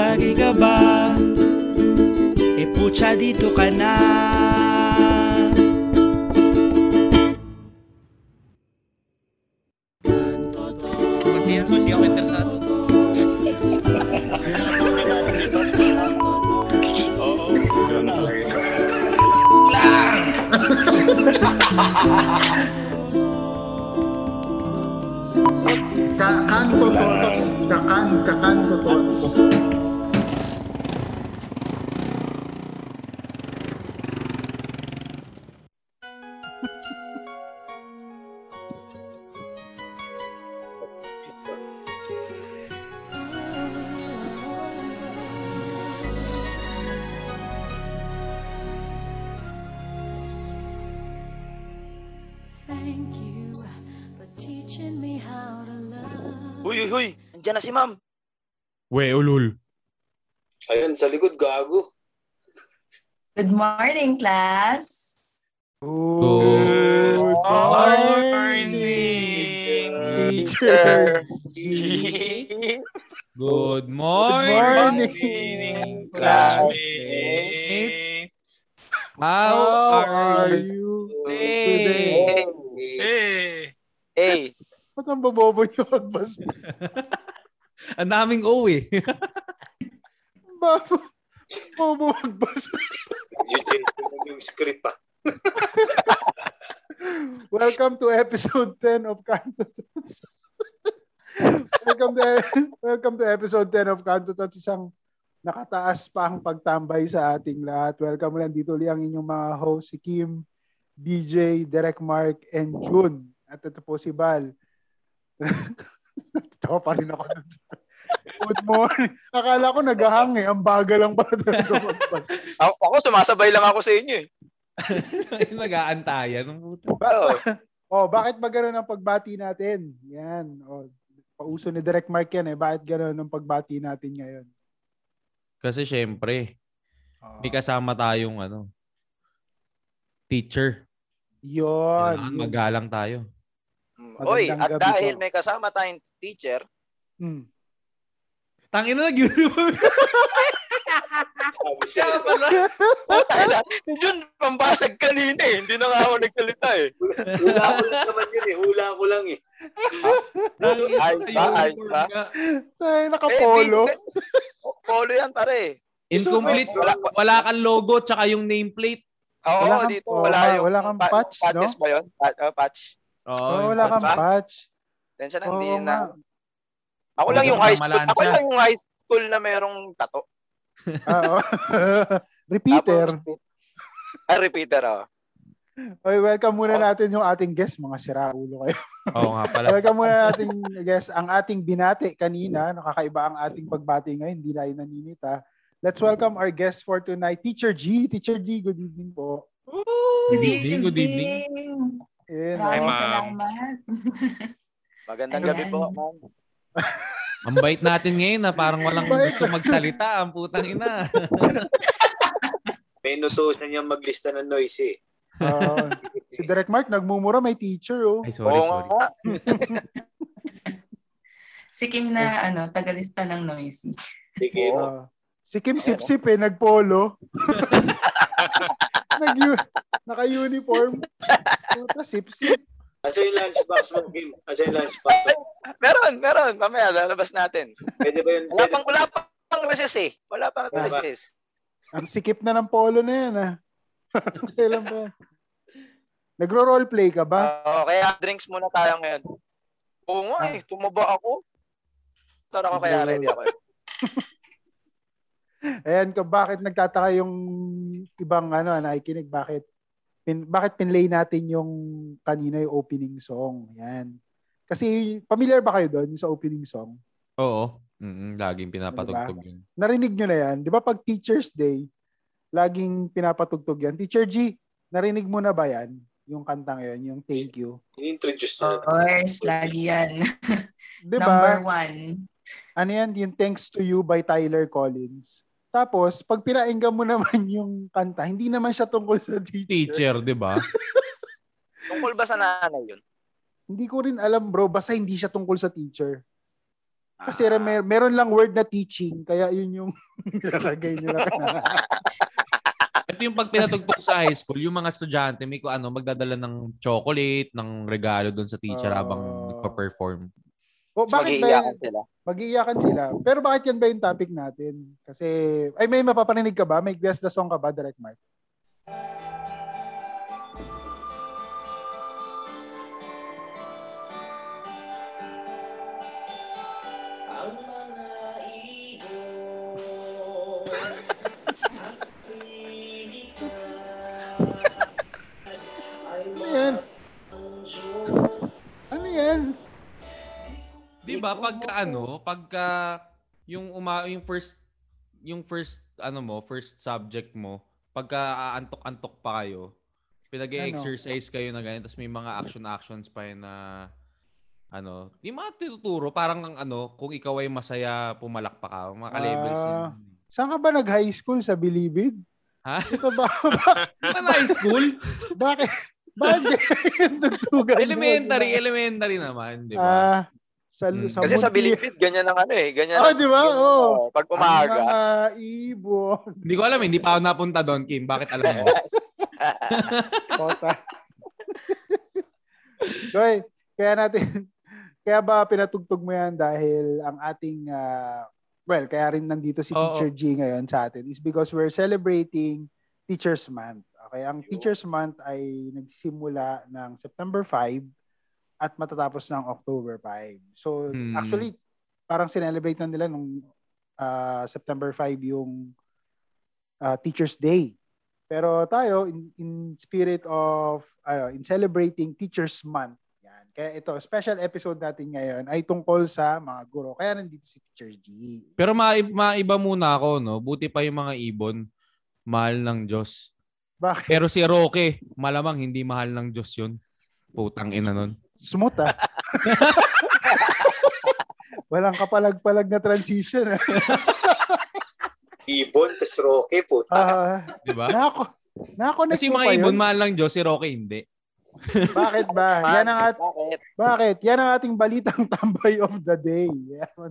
Tagay ka ba? E pucha dito ka na na si ma'am. We, ulul. Ayun, sa likod, gago. Good morning, class. Good morning, Teacher. Good morning, classmates. How, are you? today? Hey. Hey. Ba't ang babobo niyo magbasa? Ang daming O eh. Babo. Bobo magbasa. Eugene, yung script ah. Welcome to episode 10 of Kanto Tots. welcome to welcome to episode 10 of Kanto Tots, isang nakataas pa ang pagtambay sa ating lahat. Welcome ulit dito ulit ang inyong mga host, si Kim, DJ, Derek Mark, and June. At ito po si Bal. Tawa pa rin ako. dun Good morning. Akala ko naghahang eh. Ang bagal lang pala talaga magbasa. Ako, ako, sumasabay lang ako sa inyo eh. Nag-aantayan. Oo. Oh, bakit ba ganun ang pagbati natin? Yan. Oh, pauso ni Direct Mark yan eh. Bakit ganun ang pagbati natin ngayon? Kasi syempre, Oh, may kasama tayong ano, teacher. yun. Kailangan magalang tayo. Oy, Magandang at dahil po. may kasama tayong teacher, Hmm. Tangin na nag-uniform. Sabi siya, Tala, yun, pambasag kanina eh. Hindi na nga ako nagsalita eh. hula ko lang naman yun eh. Hula ko lang eh. Ay, ba? Ay, ba? Ay, nakapolo. Eh, Polo yan pare. Incomplete. Wala, wala kang logo tsaka yung nameplate. Oo, Wala dito wala yung wala kang pa- patch, patches no? ba yun? Pa- oh, patch. Oo, Oh, yung wala kang ba? patch. Tensya na, Oo hindi na. Ako lang yung high school. malansya. Ako lang yung high school na merong tato. Ah, oh. Repeater. Tapos, ay, repeater oh. Oy, welcome muna natin yung ating guest. Mga siraulo kayo. Oo nga pala. welcome muna natin guest. Ang ating binati kanina. Nakakaiba ang ating pagbati ngayon. Hindi tayo naninita. Let's welcome our guest for tonight, Teacher G. Teacher G, good evening po. Good evening, good evening. Ayan, Maraming oh. salamat. Magandang Ayan. gabi po, ma'am. Ang bait natin ngayon na parang walang gusto magsalita. Ang putang ina. May inutusan niya maglista ng noise eh. Oo. si Direct Mark, nagmumura, may teacher, oh. Ay, sorry, Oo sorry. nga. Si Kim na ano, tagalista ng noisy. Sige. Oo. Ah, si Kim Sip-Sip eh, nagpolo. Nag naka-uniform. Puta, Sip-Sip. Asa yung lunchbox mo, Kim? Asa yung lunchbox mo? Meron, meron. Mamaya, lalabas natin. Pwede ba yun? Wala pang, wala pang recess eh. Wala pang Tama. recess. Ang sikip na ng polo na yan, ah. Kailan ba? Nagro-roleplay ka ba? Oo, kaya drinks muna tayo ngayon. Oo nga eh, tumaba ako. Tara ko kaya ready ako. eh. Ayan, ka, bakit nagtataka yung ibang ano, nakikinig? Bakit? Pin, bakit pinlay natin yung kanina yung opening song? Yan. Kasi, familiar ba kayo doon sa opening song? Oo. Mm, laging pinapatugtog yun. Narinig nyo na yan? Di ba pag Teacher's Day, laging pinapatugtog yan. Teacher G, narinig mo na ba yan? Yung kantang yun, yung thank you. I-introduce Of na. course, lagi yan. Di Number one. Ano yan? Yung Thanks to You by Tyler Collins. Tapos, pag pinainggan mo naman yung kanta, hindi naman siya tungkol sa teacher. Teacher, di ba? Tungkol ba sa nanay yun? Hindi ko rin alam bro, basta hindi siya tungkol sa teacher. Kasi mer- meron lang word na teaching, kaya yun yung nilalagay nila. Ito yung pag pinatugtog sa high school, yung mga estudyante may ko ano magdadala ng chocolate, ng regalo doon sa teacher Ah. habang nagpa-perform. O, So, bakit ba mag-iiyakan yan? sila. Mag-iiyakan sila. Pero bakit yan ba yung topic natin? Kasi, ay may mapapaninig ka ba? May guest the song ka ba, Direct Mark? Ba pagka ano, pagka yung uma yung first yung first ano mo, first subject mo, pagka aantok-antok pa kayo, pinag-exercise kayo na ganyan, tapos may mga action-actions pa yun na ano, yung mga tinuturo, parang ang ano, kung ikaw ay masaya, pumalakpak ka, mga ka-levels yun. Ah. Saan ka ba nag-high school? Sa Bilibid? Ha? Ito ba? Ano high school? bakit? Bakit yung tugtugan mo? elementary, elementary naman, di ba? Ah, sa, Hmm. sa Kasi sa Bilibid, ganyan ang ano eh. Ganyan. Oh, di ba? oh, Pag Ang umaga. mga ibon. Hindi ko alam, hindi pa ako napunta doon, Kim. Bakit alam mo? Kota. Kaya natin, kaya ba pinatugtog mo yan dahil ang ating, ah, well, kaya rin nandito si Oo. Teacher G ngayon sa atin is because we're celebrating Teacher's Month. Okay, ang Teacher's Month ay nagsimula ng September 5 at matatapos ng October 5. So, Hmm. actually, parang sinelebrate na nila nung ah, September 5 yung ah, Teacher's Day. Pero tayo, in, in spirit of, ano, in celebrating Teacher's Month, yan. Kaya ito, special episode natin ngayon ay tungkol sa mga guro. Kaya nandito si Teacher G. Pero ma- maiba muna ako, no? Buti pa yung mga ibon, mahal ng Diyos. Bakit? Pero si Roque, malamang hindi mahal ng Diyos yun. Putang ina nun. Smooth ah. Walang kapalag-palag na transition. ah. Ibon, tas Roque po. Ah, Di ba? nako. Nako, Kasi yung mga ibon, mahal ng Diyos, si Roque hindi. Bakit ba? Yan ang at, Bakit? bakit? Yan ang ating balitang tambay of the day. Yan.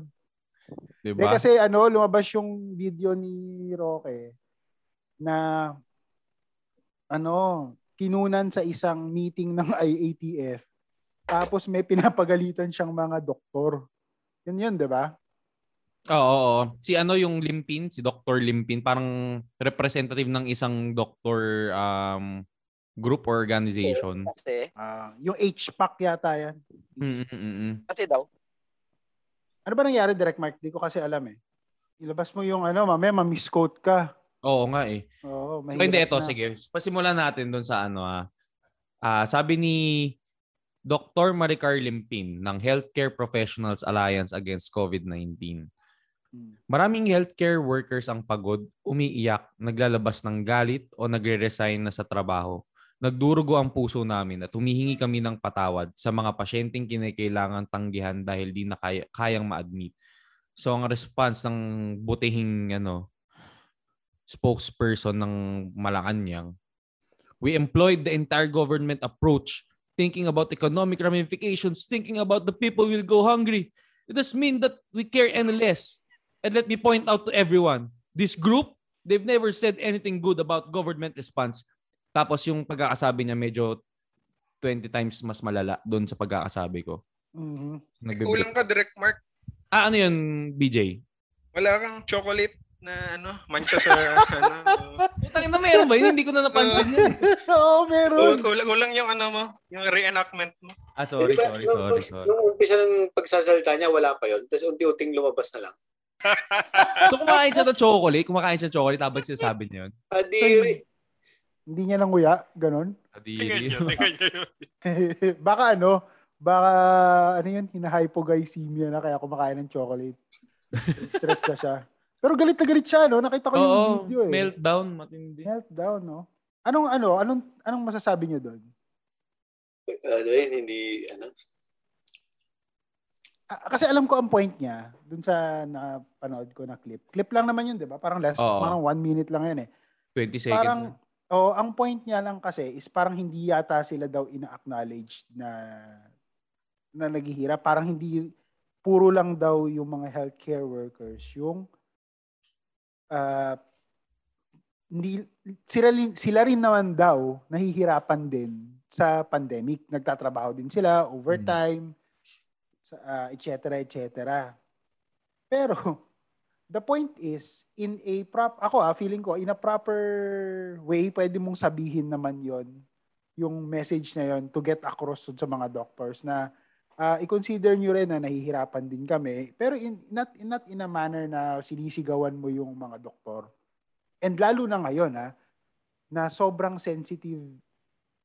Di Di ba? kasi ano, lumabas yung video ni Roque na ano, kinunan sa isang meeting ng IATF. Tapos may pinapagalitan siyang mga doktor. Yun yun, di ba? Oo, oo. Si ano yung Limpin, si Dr. Limpin, parang representative ng isang doctor um, group or organization. Kasi, Ah, yung HPAC yata yan. Mm, mm, mm, mm. kasi daw. Ano ba nangyari, Direct Mark? Di ko kasi alam eh. Ilabas mo yung ano, mamaya ma-misquote ka. Oo nga eh. Oo, mahirap hindi, ito, na. sige. Pasimulan natin doon sa ano ah. Ah, sabi ni Dr. Maricar Limpin ng Healthcare Professionals Alliance Against COVID-19. Hmm. Maraming healthcare workers ang pagod, umiiyak, naglalabas ng galit o nagre-resign na sa trabaho. Nagdurugo ang puso namin at humihingi kami ng patawad sa mga pasyenteng kinakailangan tanggihan dahil di na kaya, kayang ma-admit. So ang response ng butihing ano, spokesperson ng Malacanang, we employed the entire government approach, thinking about economic ramifications, thinking about the people will go hungry. It does mean that we care any less. And let me point out to everyone, this group, they've never said anything good about government response. Tapos yung pagkakasabi niya medyo 20 times mas malala doon sa pagkakasabi ko. Mhm. Nagbe- Kulang ka, Direct Mark. Ah, ano yun, BJ? Wala kang chocolate na ano, mancha sa ano. Putang na meron ba? yun? Hindi ko na napansin yun. Oo, Oh, meron. kulang, kulang yung ano mo, yung reenactment mo. Ah, sorry, Di ba, sorry, sorry, nung- sorry. Nung umpisa ng pagsasalita niya, wala pa yun. Tapos unti-unting lumabas na lang. So kumakain siya ng chocolate, kumakain siya ng chocolate habang sinasabi niya yun. Adiri. Hindi niya nanguya, ganun. Tingnan nyo. baka ano, baka ano yun, hinahypoglycemia na kaya kumakain ng chocolate. Stress na siya. Pero galit na galit siya, no? Nakita ko yung Oo, video eh. meltdown, matindi. Meltdown, no? Anong ano, anong anong masasabi niyo doon? Ano yun, hindi, ano. Ah, kasi alam ko ang point niya dun sa napanood ko na clip. Clip lang naman yun, 'di ba? Parang less, Oo. parang one minute lang yan eh. 20 seconds. Parang na. oh, ang point niya lang kasi is parang hindi yata sila daw ina-acknowledge na na naghihirap, parang hindi puro lang daw yung mga healthcare workers yung ah, hindi, sila, sila rin naman daw nahihirapan din sa pandemic. Nagtatrabaho din sila, overtime, sa, ah, et cetera, et cetera. Pero, the point is, in a prop, ako ah, feeling ko, in a proper way, pwede mong sabihin naman yon yung message na yon to get across sa mga doctors na ah, i-consider nyo rin na nahihirapan din kami, pero in, not, not in a manner na sinisigawan mo yung mga doktor. And lalo na ngayon, ha, na sobrang sensitive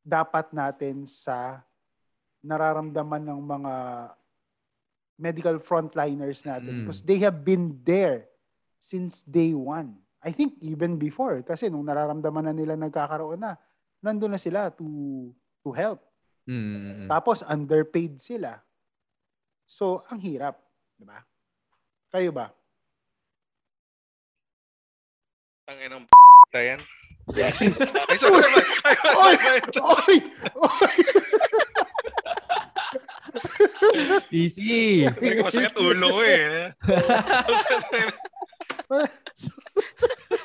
dapat natin sa nararamdaman ng mga medical frontliners natin Mm. because they have been there since day one. I think even before kasi nung nararamdaman na nila nagkakaroon na, nandun na sila to to help. Mm. Tapos underpaid sila. So, ang hirap, 'di ba? Kayo ba? Ang inang p*** yan. Ay, sorry naman. Ay, Oy! ay, Oy! Oy! Easy. ay, masakit ulo ko eh.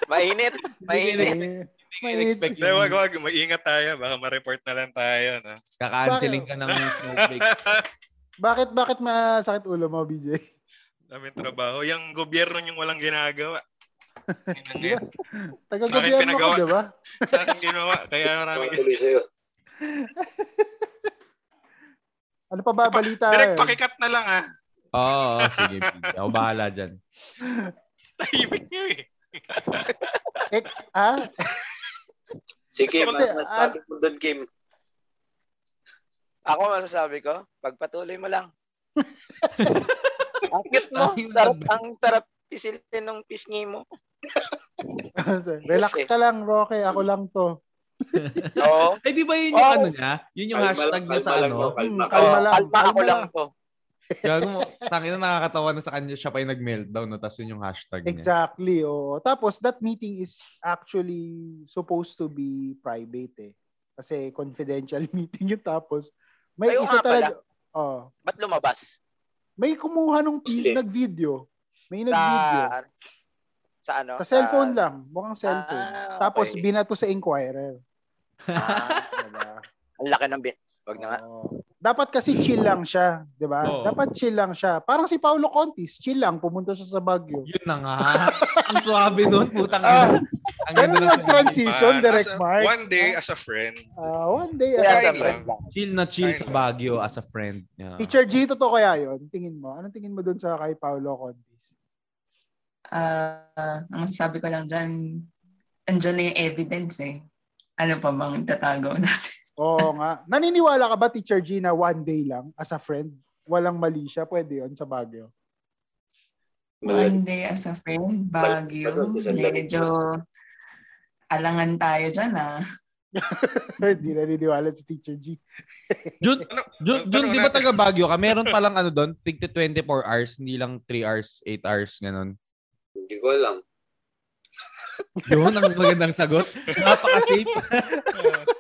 Mainit. Mainit. In-expect Hindi, wag, wag. Mag-ingat tayo. Baka ma-report na lang tayo. No? Kaka-canceling ka ng snowflake. bakit bakit masakit ulo mo, BJ? Daming trabaho. Yung gobyerno yung walang ginagawa. Yun yan. Taga Sa akin gobyerno pinagawa. ka, 'di ba? Sa akin ginawa. Kaya marami. Ano pa ba balita? Direct eh? pakikat na lang ah. Oo, oh, sige. sige. Ako bahala dyan. Tahimik niyo eh. Eh, ah? Sige, ko- mas masasabi mo doon, Kim. Ako masasabi ko, pagpatuloy mo lang. ang cute mo. Ayun Sarap, ang sarap pisilin ng pisngi mo. Relax ka lang, Roque. Ako lang to. Oo. Eh, di ba yun yung Oh. ano niya? Yun yung Kalma hashtag niya sa ano? kalma, Hmm, kalma. kalma lang. Kalma ako kalma lang to. Gago mo. Tangin na nakakatawa na sa kanya siya pa yung nag-meltdown. No? Tapos yun yung hashtag niya. Exactly, oo. Tapos, that meeting is actually supposed to be private eh. Kasi confidential meeting yun. Tapos, may Ayun isa talaga, oh, Ba't lumabas? may kumuha nung Hindi. nag-video. May Sa, nag-video. sa ano? Sa cellphone lang. Mukhang cellphone. Ah, Tapos, okay. binato sa Inquirer. Ah, Diba? ang laki ng bin. Wag na nga. Oo. Dapat kasi chill lang siya, 'di ba? Oo. Dapat chill lang siya. Parang si Paulo Contis, chill lang, pumunta siya sa Baguio. Yun na nga. Ang swabe nun. Putang Ah, ina. Ang ganda lang ng transition, Man, direct as a- mark. One day, as a friend. Ah, one day. Kaya ah, sa Kain friend lang. lang. Chill na chill Ayun sa lang. Baguio as a friend. Yeah. Teacher G, totoo kaya yun? Tingin mo? Anong tingin mo dun sa kay Paulo Contis? Ah, ang masasabi ko lang dyan, andyan na yung evidence eh. Ano pa bang tatago natin? Oo nga. Naniniwala ka ba, Teacher G, na one day lang as a friend? Walang mali siya? Pwede yun sa Baguio. One day as a friend, Baguio. Medyo alangan tayo dyan ah. Hindi naniniwala si Teacher G. Jun, Ano? Jun, Jun di ba taga Baguio ka? Meron palang ano doon, tigti 24 hours, hindi lang 3 hours, 8 hours, ganun. Hindi ko alam. Yun ang magandang sagot. Napaka-safe.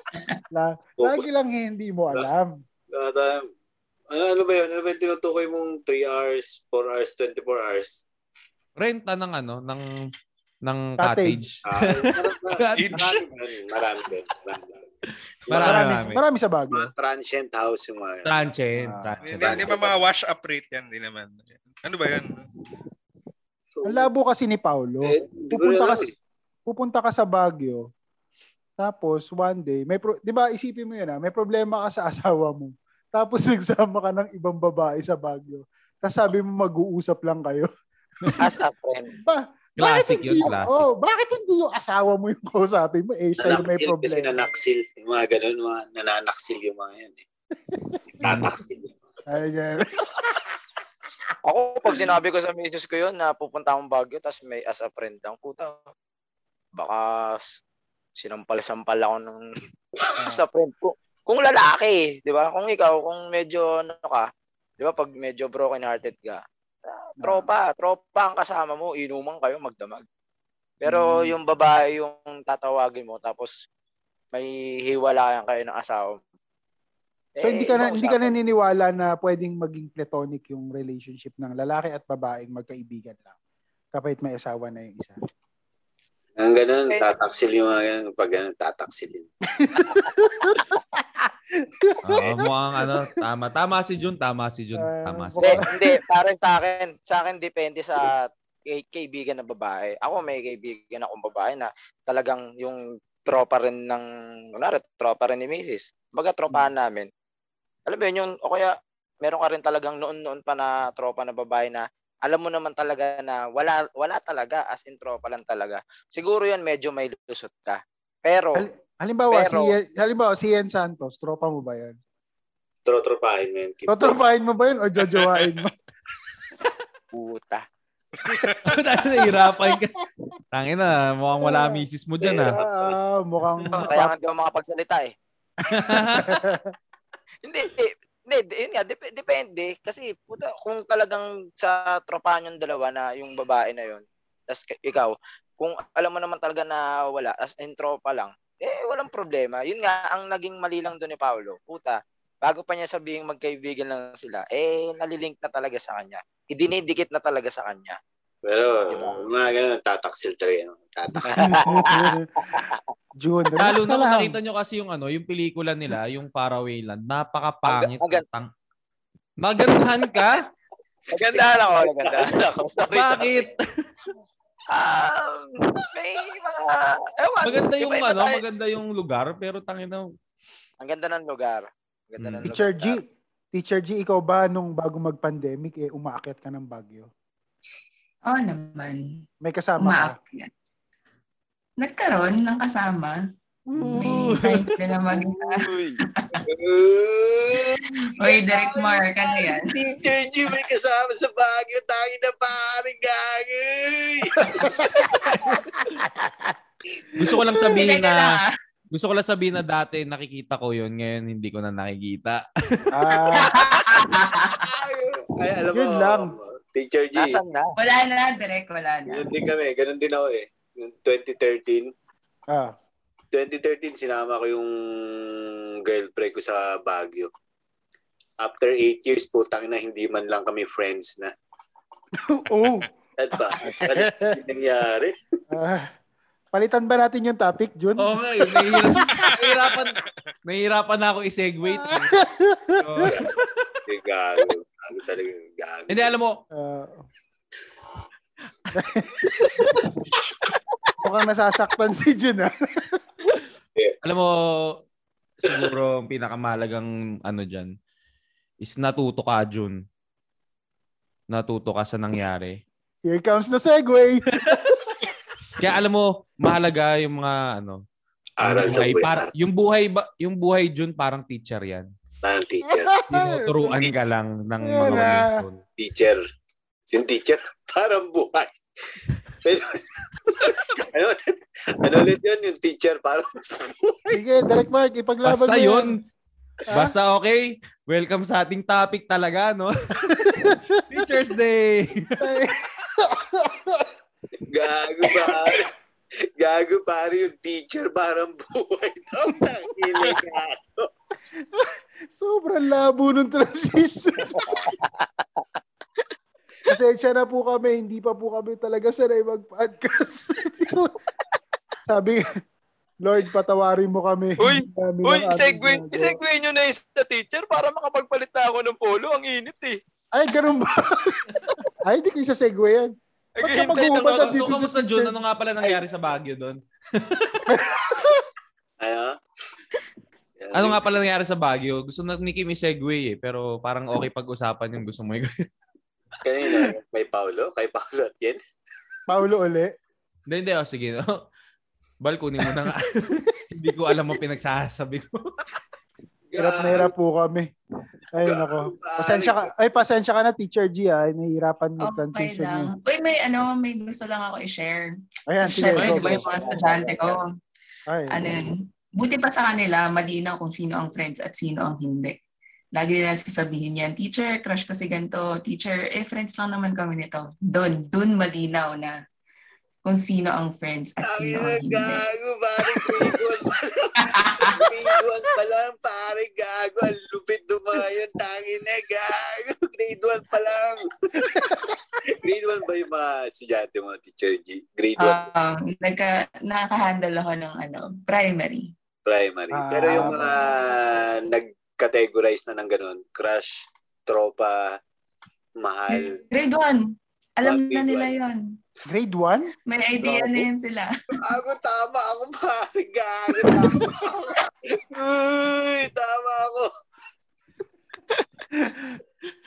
La, lagi lang hindi mo alam. Lahat tayo. Ano, ano ba yun? Ano ba yung tinutukoy mong 3 hours, 4 hours, 24 hours? Renta ng ano, ng ng Cottage. cottage. Ah, marami, Each. marami, marami din. Marami. Marami, Marami, marami. marami sa Baguio. Mga transient house yung mga Transient, Ah. transient. Hindi, hindi ba mga wash up rate yan? Hindi naman. Ano ba yan? Ang labo kasi ni Paulo. Eh, pupunta ka, pupunta ka sa Baguio. Tapos one day, may pro, 'di ba isipin mo 'yun ah, may problema ka sa asawa mo. Tapos nagsama ka ng ibang babae sa Baguio. Tapos sabi mo mag-uusap lang kayo. As a friend. Ba, Classic yun, classic. Oh, bakit hindi yung asawa mo yung kausapin mo? Eh, siya yung may Nanaksil kasi problema. nanaksil. Yung mga ganun, mga nananaksil yung mga yan eh. Tataksil. Ay, ganun. Ako, pag sinabi ko sa misis ko yun na pupunta akong Baguio, tapos may as a friend lang, puta, baka sinampal-sampal ako ng sa friend ko. Kung lalaki, di ba? Kung ikaw, kung medyo ano ka, di ba, pag medyo broken hearted ka, ah, tropa, tropa ang kasama mo, inuman kayo, magdamag. Pero Mm. yung babae yung tatawagin mo, tapos may hiwalayan kayo ng asawa mo. So hindi ka na hindi ka naniniwala na pwedeng maging platonic yung relationship ng lalaki at babaeng magkaibigan lang. Kapit may asawa na yung isa. Ang ganun, tataksil yung mga ganun. Pag ganun, tataksilin. Oo, mukhang ano, tama. Tama si Jun, tama si Jun. Ah, Tama si Hindi, Jun. hindi. Para sa akin, sa akin depende sa kay, kaibigan na babae. Ako may kaibigan akong babae na talagang yung tropa rin ng, kunwari, tropa rin ni Mrs. Baga tropahan namin. Alam mo yun, yung, o kaya, meron ka rin talagang noon-noon pa na tropa na babae na alam mo naman talaga na wala wala talaga as in tropa lang talaga. Siguro 'yan medyo may lusot ka. Pero Hal- halimbawa Pero- si halimbawa si Ian Santos, tropa mo ba 'yan? Trotropahin mo yun. Keep Totropahin mo ba 'yun o jojowain mo? puta. Nahihirapan ka. Tangin na, mukhang wala misis mo dyan ah. Ah, mukhang Kaya nga di ako makapagsalita eh. Hindi, eh, hindi, di- yun nga, dep- depende. Kasi, puta, kung talagang sa tropahan yung dalawa na yung babae na yun, tas ikaw, kung alam mo naman talaga na wala, as in tropa lang, eh, walang problema. Yun nga, ang naging mali lang doon ni Paolo, puta, bago pa niya sabihin magkaibigan lang sila, eh, nalilink na talaga sa kanya. Idinidikit na talaga sa kanya. Pero, mga ganun, tataksil talaga. Tataksil. June. Lalo na nakita nyo kasi yung ano, yung pelikula nila, yung Faraway Land, napakapangit. Ang- ang- Tang- Magandahan ka? Nagandahan ako, nagandahan ako. Bakit? Um, may mga, ewan. Maganda yung iba-iba ano, tayo. maganda yung lugar, pero tangin na, Ang ganda ng lugar. Ang ganda Mm. ng Teacher lugar. G, Teacher G, ikaw ba nung bago mag-pandemic eh umaakit ka ng Baguio? Oo naman. May kasama ka? Umaakyat. Nagkaroon ng kasama. May times din na mag-isa. Uy. Derek Mark, ano yan? Teacher G, may kasama sa Baguio. Tayo na pare, gagay. gusto ko lang sabihin lang, na, ah. gusto ko lang sabihin na dati nakikita ko yun, ngayon hindi ko na nakikita. Ah, Ay, alam mo, Yun lang. Teacher G, Nasaan na? Wala na, Derek, wala na. ganun din kami. Ganun din ako eh. Noong 2013, ah. 2013, sinama ko yung girlfriend ko sa Baguio. After 8 years, putang na hindi man lang kami friends na. oh. At ba? Ano nangyari? Ah. palitan ba natin yung topic, Jun? Oo nga eh, nahihirapan, nahihirapan, nahihirapan na ako i-segue. So, Eh, gago. Talaga. Gago. hindi, alam mo, Ah. Mukhang nasasaktan si Jun ah. alam mo, siguro ang pinakamalagang ano dyan, is natuto ka, Jun. Natuto ka sa nangyari. Here comes the segue. Kaya alam mo, mahalaga yung mga ano, Aral yung sa buhay, buhay. par- yung buhay ba, yung buhay Jun parang teacher yan. Parang teacher. Tinuturuan ka lang ng mga ah. lesson. Teacher. Yung teacher, parang buhay. Pero, ano, ano ulit yun? Yung teacher, parang Sige, Direct Mark, ipaglaban Basta yun. Ah? Basta okay. Welcome sa ating topic talaga, no? Teacher's Day. gago pare. Gago pare yung teacher, parang buhay daw. Tangina gago. Sobrang labo ng transition. Pasensya na po kami, hindi pa po kami talaga sanay mag-podcast. Sabi, Lord, patawarin mo kami. Uy, namin Uy, segue, ginagawa." segue nyo na yung sa teacher para makapagpalit na ako ng polo. Ang init eh. Ay, ganun ba? Ay, hindi ko isa segue yan. Ba't ka ako. na So, dito kamusta sa Jun? teacher? Ano nga pala nangyari sa Baguio doon? Ano? Ano nga pala nangyari sa Baguio? Gusto na ni Kim i-segue eh, pero parang okay pag-usapan yung gusto mo. i- Kanina, may Paulo? Kay Paulo at yan? Paulo uli. Hindi, hindi. Oh, sige. No? Bal, kunin mo na nga. hindi ko alam mo pinagsasabi ko. Hirap na hirap po kami. Ay, nako. Pasensya ka. Ay, pasensya ka na, Teacher G, ah. Nahihirapan Okay mag-transition yun. lang. Uy, may ano, may gusto lang ako i-share. Ayan, sige. syempre, Go, di ba yung mga estudyante ko, Ay, ano yun, buti pa sa kanila, malinaw kung sino ang friends at sino ang hindi. Lagi nila sasabihin yan, teacher, crush ko si ganito. Teacher, eh, friends lang naman kami nito. Doon, doon malinaw na kung sino ang friends at Ang sino ang hindi. gago, pare. Grade 1 pa lang, pare, gago. Ang lupit do mga yun. Tangin na, gago. Grade 1 pa lang. Grade 1 ba yung mga estudyante mo, Teacher G? Grade 1 Um, nagka, nakaka-handle ako ng ano, primary. Primary. Ah, Pero yung mga nag-categorize na ng ganun, crush, tropa, mahal. Grade 1. Alam Ah, na nila one. yon. Grade 1? May idea Grabe. na yun sila. Ako, tama ako, pare. Gago, tama ako. Uy, tama ako.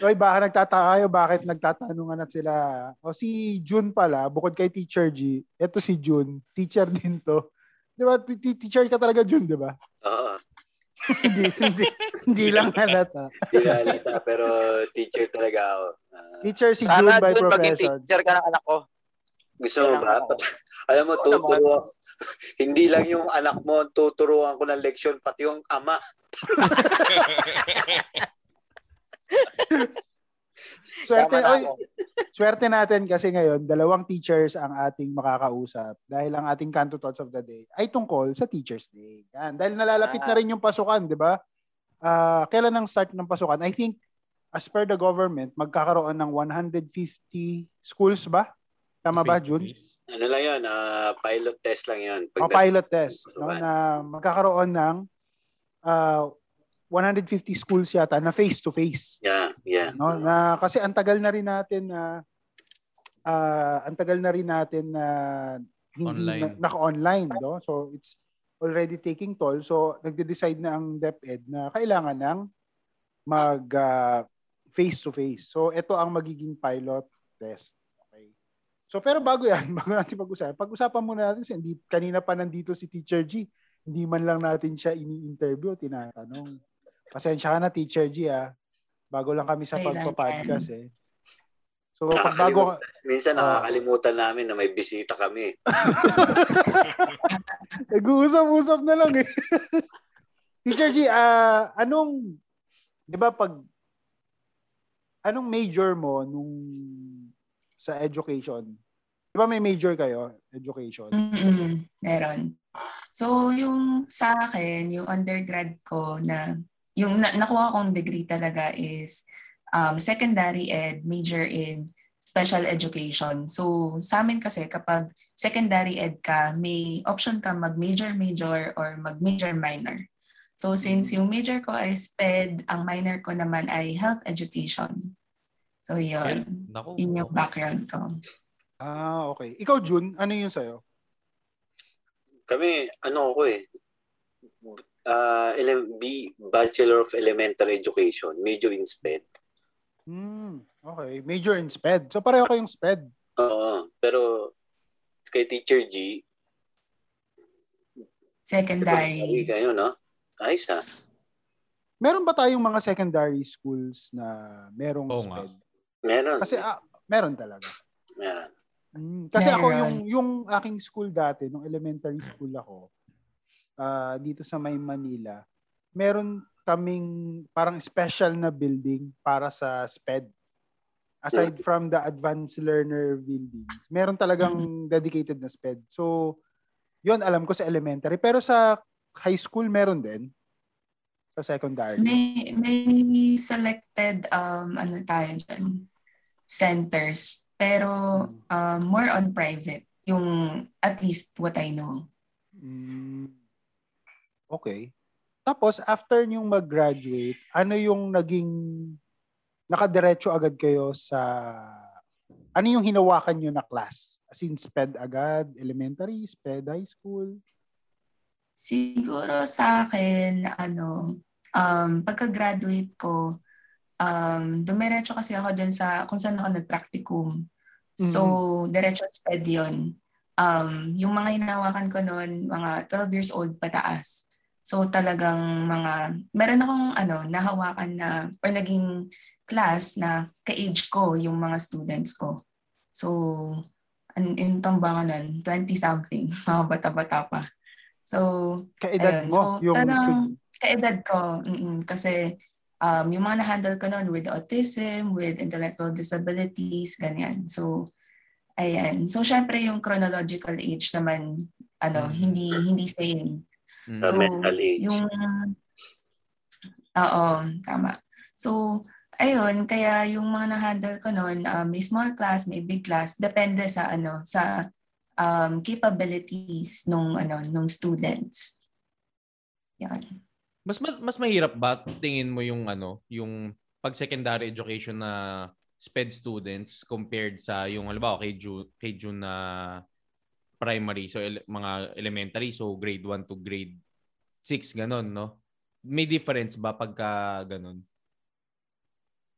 Oy, baka nagtataka kayo bakit nagtatanungan na sila. O si June pala, bukod kay Teacher G, eto si June, teacher din to. Di ba? Teacher ka talaga, June, di ba? Oo, hindi, hindi, hindi lang halata. hindi halata, pero teacher talaga ako. Ah, Teacher si June Sana by Jun, maging profession. teacher ka ng anak ko. gusto mo ba? Alam mo, tuturo. hindi lang yung anak mo, tuturuan ko ng leksyon, pati yung ama. Swerte, na oy, swerte natin kasi ngayon, dalawang teachers ang ating makakausap dahil ang ating Kanto Thoughts of the Day ay tungkol sa Teacher's Day. Yan. Dahil nalalapit na rin yung pasukan, di ba? Ah, kailan ang start ng pasukan? I think as per the government, magkakaroon ng 150 schools ba? Tama ba, June? Ano lang yun, ah, pilot test lang yun. O Pag pilot test. No, na magkakaroon ng ah, 150 schools yata na face-to-face. Yeah, yeah. no na kasi ang tagal na rin natin na ah, ang tagal na rin natin na hindi Online. na, naka-online no? So it's already taking toll. So nagde-decide na ang DepEd na kailangan ng mag face to face so ito ang magiging pilot test. Okay. So pero bago yan bago natin pag-usapan pag-usapan muna natin kasi hindi, kanina pa nandito si Teacher G. Hindi man lang natin siya ini-interview tinatanong pasensya ka na Teacher G ah bago lang kami sa pagpa-podcast eh so pag bago Minsan Ah. nakakalimutan namin na may bisita kami. Nag-uusap-usap na lang eh. Teacher G, ah, anong, di ba pag, anong major mo nung sa education? Di ba may major kayo, education? Mm-mm, meron. So, yung sa akin, yung undergrad ko na, yung na- nakuha kong degree talaga is um, secondary ed, major in special education. So, sa amin kasi kapag secondary ed ka, may option ka mag-major-major or mag-major-minor. So, since yung major ko ay SPED, ang minor ko naman ay health education. So, yun. Naku. Yun yung background ko. Ah, okay. Ikaw, Jun, ano yun sa'yo? Kami, ano ako eh, uh, B, Bachelor of Elementary Education, major in SPED. Hmm, okay. Major in SPED. So, pareho kayong SPED. Oo, pero kay Teacher G, Secondary. kayo, no? Ayos ah. Meron ba tayong mga secondary schools na merong Oo nga. SPED? Meron. Kasi, ah, meron talaga. meron. Mm, kasi ako Meron. yung yung aking school dati, nung elementary school ako, ah dito sa May Manila, meron kaming parang special na building para sa SPED. Aside from the advanced learner building, meron talagang dedicated na SPED. So, yun alam ko sa elementary. Pero sa high school, meron din. Sa secondary. May, may selected, um, ano tayo dyan, centers. Pero um, more on private. Yung at least what I know. Mm, okay. Tapos, after nyong mag-graduate, ano yung naging, nakadiretso agad kayo sa, ano yung hinawakan nyo na class? As in, SPED agad, elementary, SPED high school? Siguro sa akin, ano, um, pagka-graduate ko, um, dumiretso kasi ako dun sa kung saan ako nag-practicum. So, diretso SPED yun. Um, yung mga hinawakan ko noon, mga 12 years old pataas. So, talagang mga, meron akong ano, nahawakan na, or naging class na ka-age ko yung mga students ko. So, an, in tambangan 20-something, mga bata-bata pa. So, Kaedad Ayun. mo? So, yung stud- kaedad ko. mm kasi um, yung mga na-handle ko noon with autism, with intellectual disabilities, ganyan. So, ayan. So, syempre yung chronological age naman, ano, Mm. hindi hindi same. Mm. Sa mental age. Yung, oo, tama. So, ayun, kaya yung mga na-handle ko noon, um, may small class, may big class, depende sa ano, sa um, capabilities nung ano, nung students. Yan. Mas ma- mas mahirap ba tingin mo yung ano, yung pag secondary education na SPED students compared sa yung halimbawa kay June, kay June na primary so ele- mga elementary so grade 1 to grade 6 ganon no may difference ba pagka ganon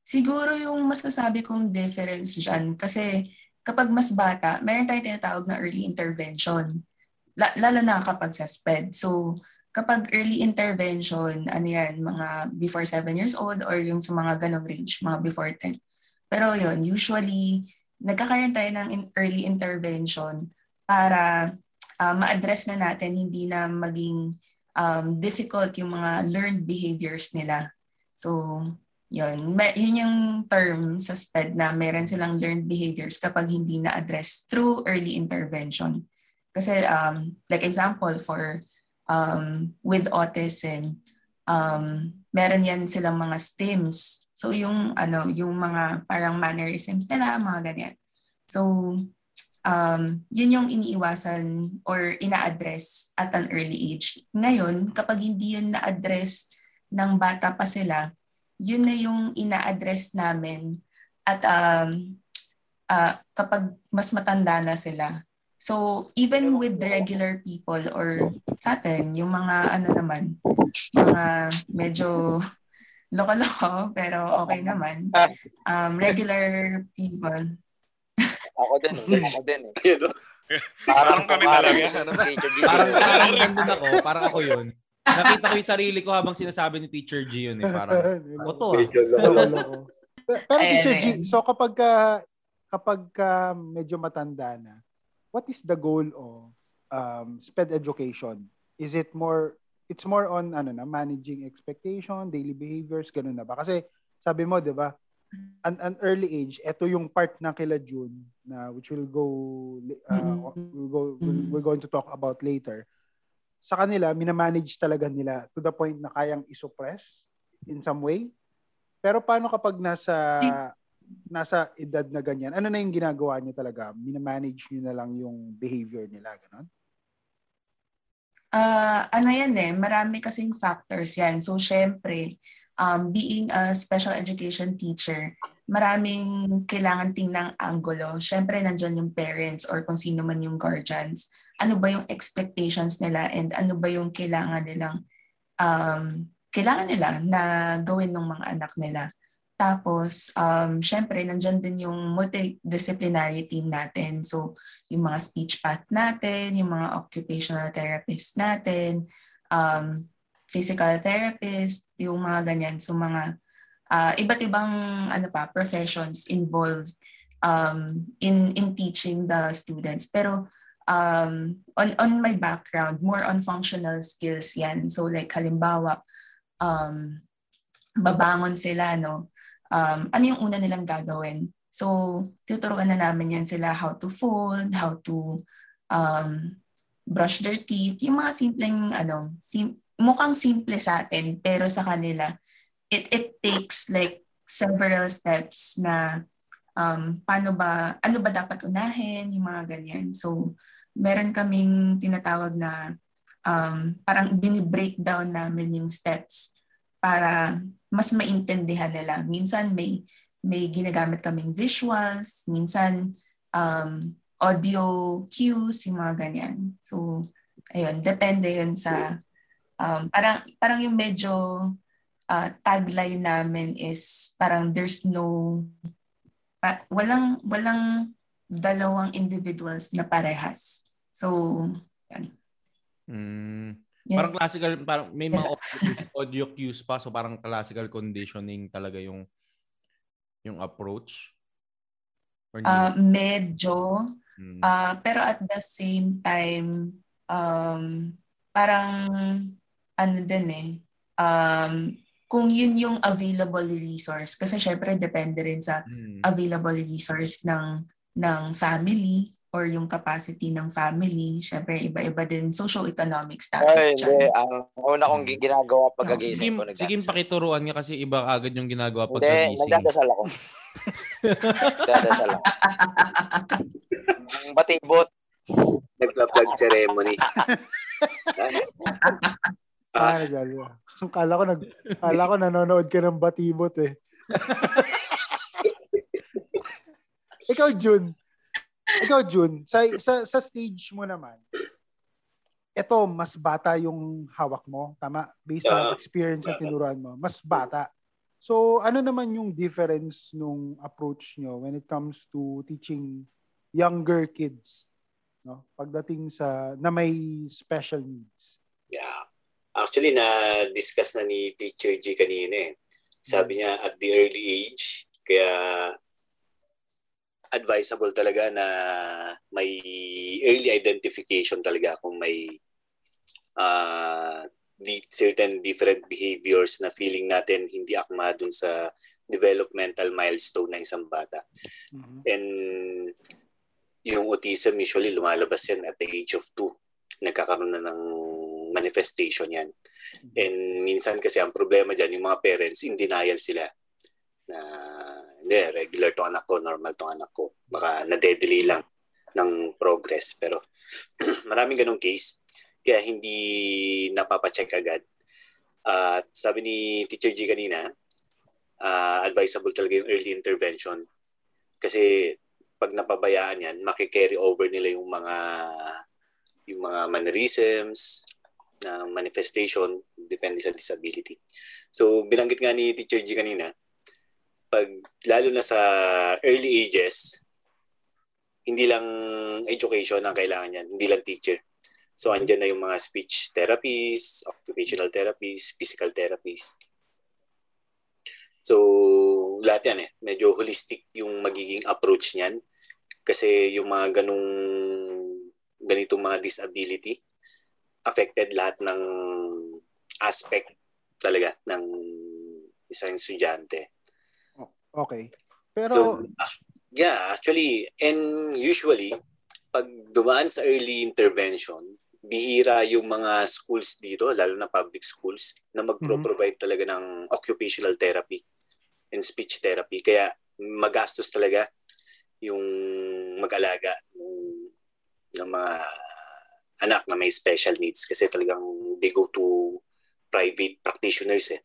Siguro yung masasabi kong difference dyan, kasi kapag mas bata, meron tayong tinatawag na early intervention. La- lalo na kapag sa SPED. So, kapag early intervention, ano yan, mga before 7 years old or yung sa mga ganong range, mga before 10. Pero yun, usually, nagkakaroon tayo ng early intervention para ah, ma-address na natin, hindi na maging um, difficult yung mga learned behaviors nila. So, yun. Ma- yun yung term sa SPED na meron silang learned behaviors kapag hindi na-address through early intervention. Kasi, um, like example, for um, with autism, um, meron yan silang mga stims. So, yung, ano, yung mga parang mannerisms nila, mga ganyan. So, um, yun yung iniiwasan or ina-address at an early age. Ngayon, kapag hindi yun na-address ng bata pa sila, yun na yung ina-address namin at um, ah, kapag mas matanda na sila. So, even with regular people or sa atin, yung mga ano naman, mga medyo loko-loko, pero okay naman. Um, regular people. Ako din, eh. ako din. Eh. Ayun, no? Parang kami pangarap talaga. parang parang nandun ako parang ako yun nakita ko yung sarili ko habang sinasabi ni teacher G yun eh parang ako to ah. Pero Ayan, Teacher G, ayan. so kapag ka, kapag ka medyo matanda na, what is the goal of um, SPED education? Is it more, it's more on ano na, managing expectation, daily behaviors, ganun na ba? Kasi sabi mo, di ba, an, an early age, ito yung part na kila June na which will go uh, Mhm. we'll go we'll, we're going to talk about later. Sa kanila, minamanage talaga nila to the point na kayang isuppress in some way. Pero paano kapag nasa nasa edad na ganyan? Ano na yung ginagawa niyo talaga? Minamanage niyo na lang yung behavior nila, ganun? Ah, ano yan eh, marami kasing factors yan. So, syempre, um, being a special education teacher, maraming kailangan tingnang angulo. Syempre, nandyan yung parents or kung sino man yung guardians. Ano ba yung expectations nila and ano ba yung kailangan nilang um, kailangan nila na gawin ng mga anak nila. Tapos, um, syempre, nandyan din yung multidisciplinary team natin. So, yung mga speech path natin, yung mga occupational therapist natin, um, physical therapist, yung mga ganyan. So, mga ah, iba't ibang ano pa, professions involved um, in, in teaching the students. Pero, um, on, on my background, more on functional skills yan. So, like, halimbawa, um, babangon sila, no? Um, ano yung una nilang gagawin? So, tuturuan na namin yan sila how to fold, how to um, brush their teeth, yung mga simpleng, ano, sim- mukhang simple sa atin, pero sa kanila, it, it takes like several steps na um, paano ba, ano ba dapat unahin, yung mga ganyan. So, meron kaming tinatawag na um, parang binibreakdown namin yung steps para mas maintindihan nila. Minsan may may ginagamit kaming visuals, minsan um, audio cues, yung mga ganyan. So, ayun, depende yun sa, um, parang, parang yung medyo uh, tagline namin is parang there's no, pa, walang, walang dalawang individuals na parehas. So, yan. Mm. Yan. Parang classical, parang may mga audio, audio cues pa, so parang classical conditioning talaga yung yung approach. Or? Uh, medyo, Mm. Ah, pero at the same time, um, parang ano din eh, um, kung yun yung available resource, kasi syempre depende rin sa Mm. available resource ng ng family or yung capacity ng family. Syempre, iba-iba din social-economic status Ay, hindi. Ang una kong gi- ginagawa pag Ah, agising Sige, ko, sige pakituruan nga kasi iba agad yung ginagawa pag Hindi, nagising. nagdadasal ako. nagdadasal ako. Ang batibot. Nagpa-plug ceremony. Ah, nagagawa. Kala ko nag kala ko nanonood ka ng batibot eh. Ikaw Jun. Ikaw Jun, sa sa sa stage mo naman. Ito mas bata yung hawak mo, tama? Based on Ah, experience na tinuruan mo, mas bata. So, ano naman yung difference nung approach nyo when it comes to teaching younger kids? No? Pagdating sa na may special needs. Yeah. Actually, na-discuss na ni Teacher G kanina eh. Sabi niya at the early age, kaya advisable talaga na may early identification talaga kung may uh, di- certain different behaviors na feeling natin hindi akma dun sa developmental milestone ng isang bata. Mhm. And yung autism usually lumalabas yan at the age of 2. Nagkakaroon na ng manifestation yan. And minsan kasi ang problema dyan, yung mga parents, in denial sila. Na, hindi, regular to anak ko, normal to anak ko. Baka na-delay lang ng progress. Pero maraming ganong case. Kaya hindi napapacheck agad. At sabi ni Teacher G kanina, ah, advisable talaga yung early intervention. Kasi pag napabayaan yan, makikarry over nila yung mga yung mga mannerisms, na manifestation, depende sa disability. So, binanggit nga ni Teacher G kanina, pag lalo na sa early ages, hindi lang education ang kailangan yan, hindi lang teacher. So, andyan na yung mga speech therapies, occupational therapies, physical therapies. So, lahat yan eh. Medyo holistic yung magiging approach niyan. Kasi yung mga ganong ganitong mga disability, affected lahat ng aspect talaga ng isang estudyante. Okay. so, Pero ah, yeah, actually, and usually, pag dumaan sa early intervention, bihira yung mga schools dito, lalo na public schools, na magpro-provide talaga ng occupational therapy and speech therapy. Kaya magastos talaga yung mag-alaga ng, ng mga anak na may special needs kasi talagang they go to private practitioners eh.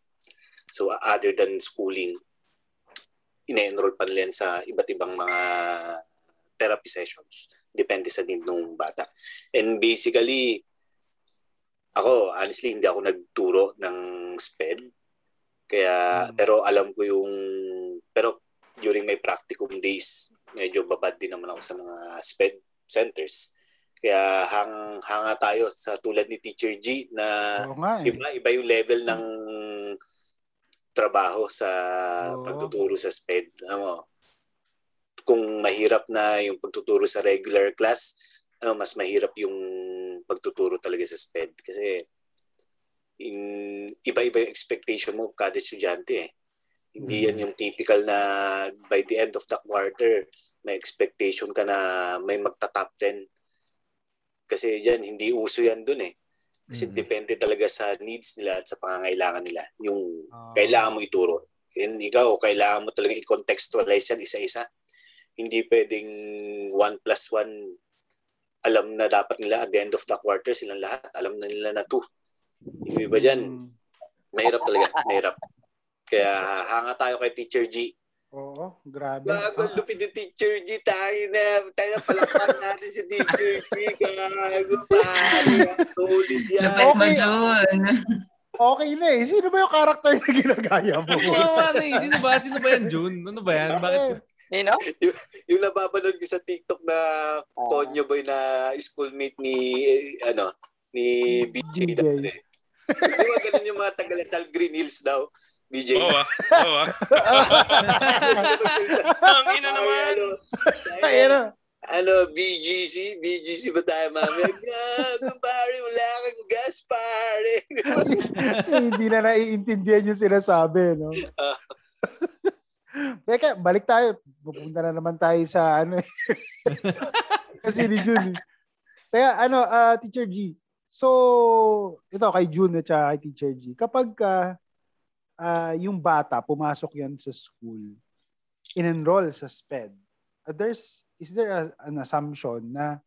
So other than schooling, ine-enroll pa nila sa iba't ibang mga therapy sessions. Depende sa need ng bata. And basically, ako, honestly, hindi ako nagturo ng SPED. Kaya, Mm. pero alam ko yung, pero during my practicum days, medyo babad din naman ako sa mga SPED centers. Kaya hang, hanga tayo sa tulad ni Teacher G na nga eh. iba, iba yung level ng trabaho sa Oo. pagtuturo sa SPED. Ano, kung mahirap na yung pagtuturo sa regular class, ano, mas mahirap yung pagtuturo talaga sa SPED. Kasi in, iba-iba yung expectation mo kada estudyante eh. Hindi yan yung typical na by the end of the quarter, may expectation ka na may magta-top 10. Kasi yan, hindi uso yan dun eh. Kasi Mhm. depende talaga sa needs nila at sa pangangailangan nila. Yung Ah, kailangan mo ituro. And ikaw, kailangan mo talaga i-contextualize yan isa-isa. Hindi pwedeng one plus one alam na dapat nila at the end of the quarter silang lahat. Alam na nila na two. Yung iba dyan, mahirap talaga. Mahirap. Kaya hanga tayo kay Teacher G. Oo, grabe. Bago Ah, lupit ni Teacher G, tayo na. Tayo palakpan natin si Teacher G. Gago. Ang Tulid yan. Lupit mo, Okay. Jun. okay na eh. Sino ba yung character na ginagaya mo? Oo, ano eh. Sino ba? Sino ba yan, June? Ano ba yan? Bakit? Nino? yung napapanood ko sa TikTok na Ah. konyo boy na schoolmate ni eh, ano ni BJ BJ. Di ba ganun yung mga taga Lasal Green Hills daw, BJ? Oo ah. Oo ah. Ang ina naman. Ano, Ay, ano? ano, BGC? BGC ba tayo mami? Gago pare, wala kang gas pare. Hindi na naiintindihan yung sinasabi, no? Teka, balik tayo. Pupunta na naman tayo sa ano eh. Kasi ni June. eh. Kaya ano, ah, Teacher G. So, ito kay June at saka kay Teacher G. Kapag ka, ah, yung bata pumasok yan sa school, in-enroll sa SPED, uh, there's, is there a- an assumption na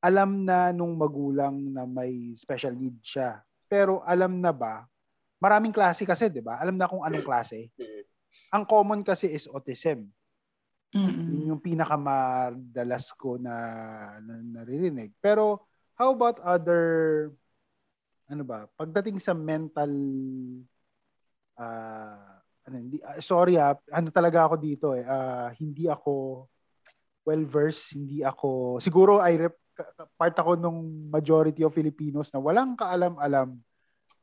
alam na nung magulang na may special need siya. Pero alam na ba, maraming klase kasi, di ba? Alam na kung anong klase. Ang common kasi is autism. Mm-mm. Yun yung pinakamadalas ko na, na naririnig. Pero how about other ano ba, pagdating sa mental ah ano, hindi, ah, sorry ah, ano talaga ako dito eh. ah, hindi ako well versed, hindi ako siguro I rep, part ako nung majority of Filipinos na walang kaalam-alam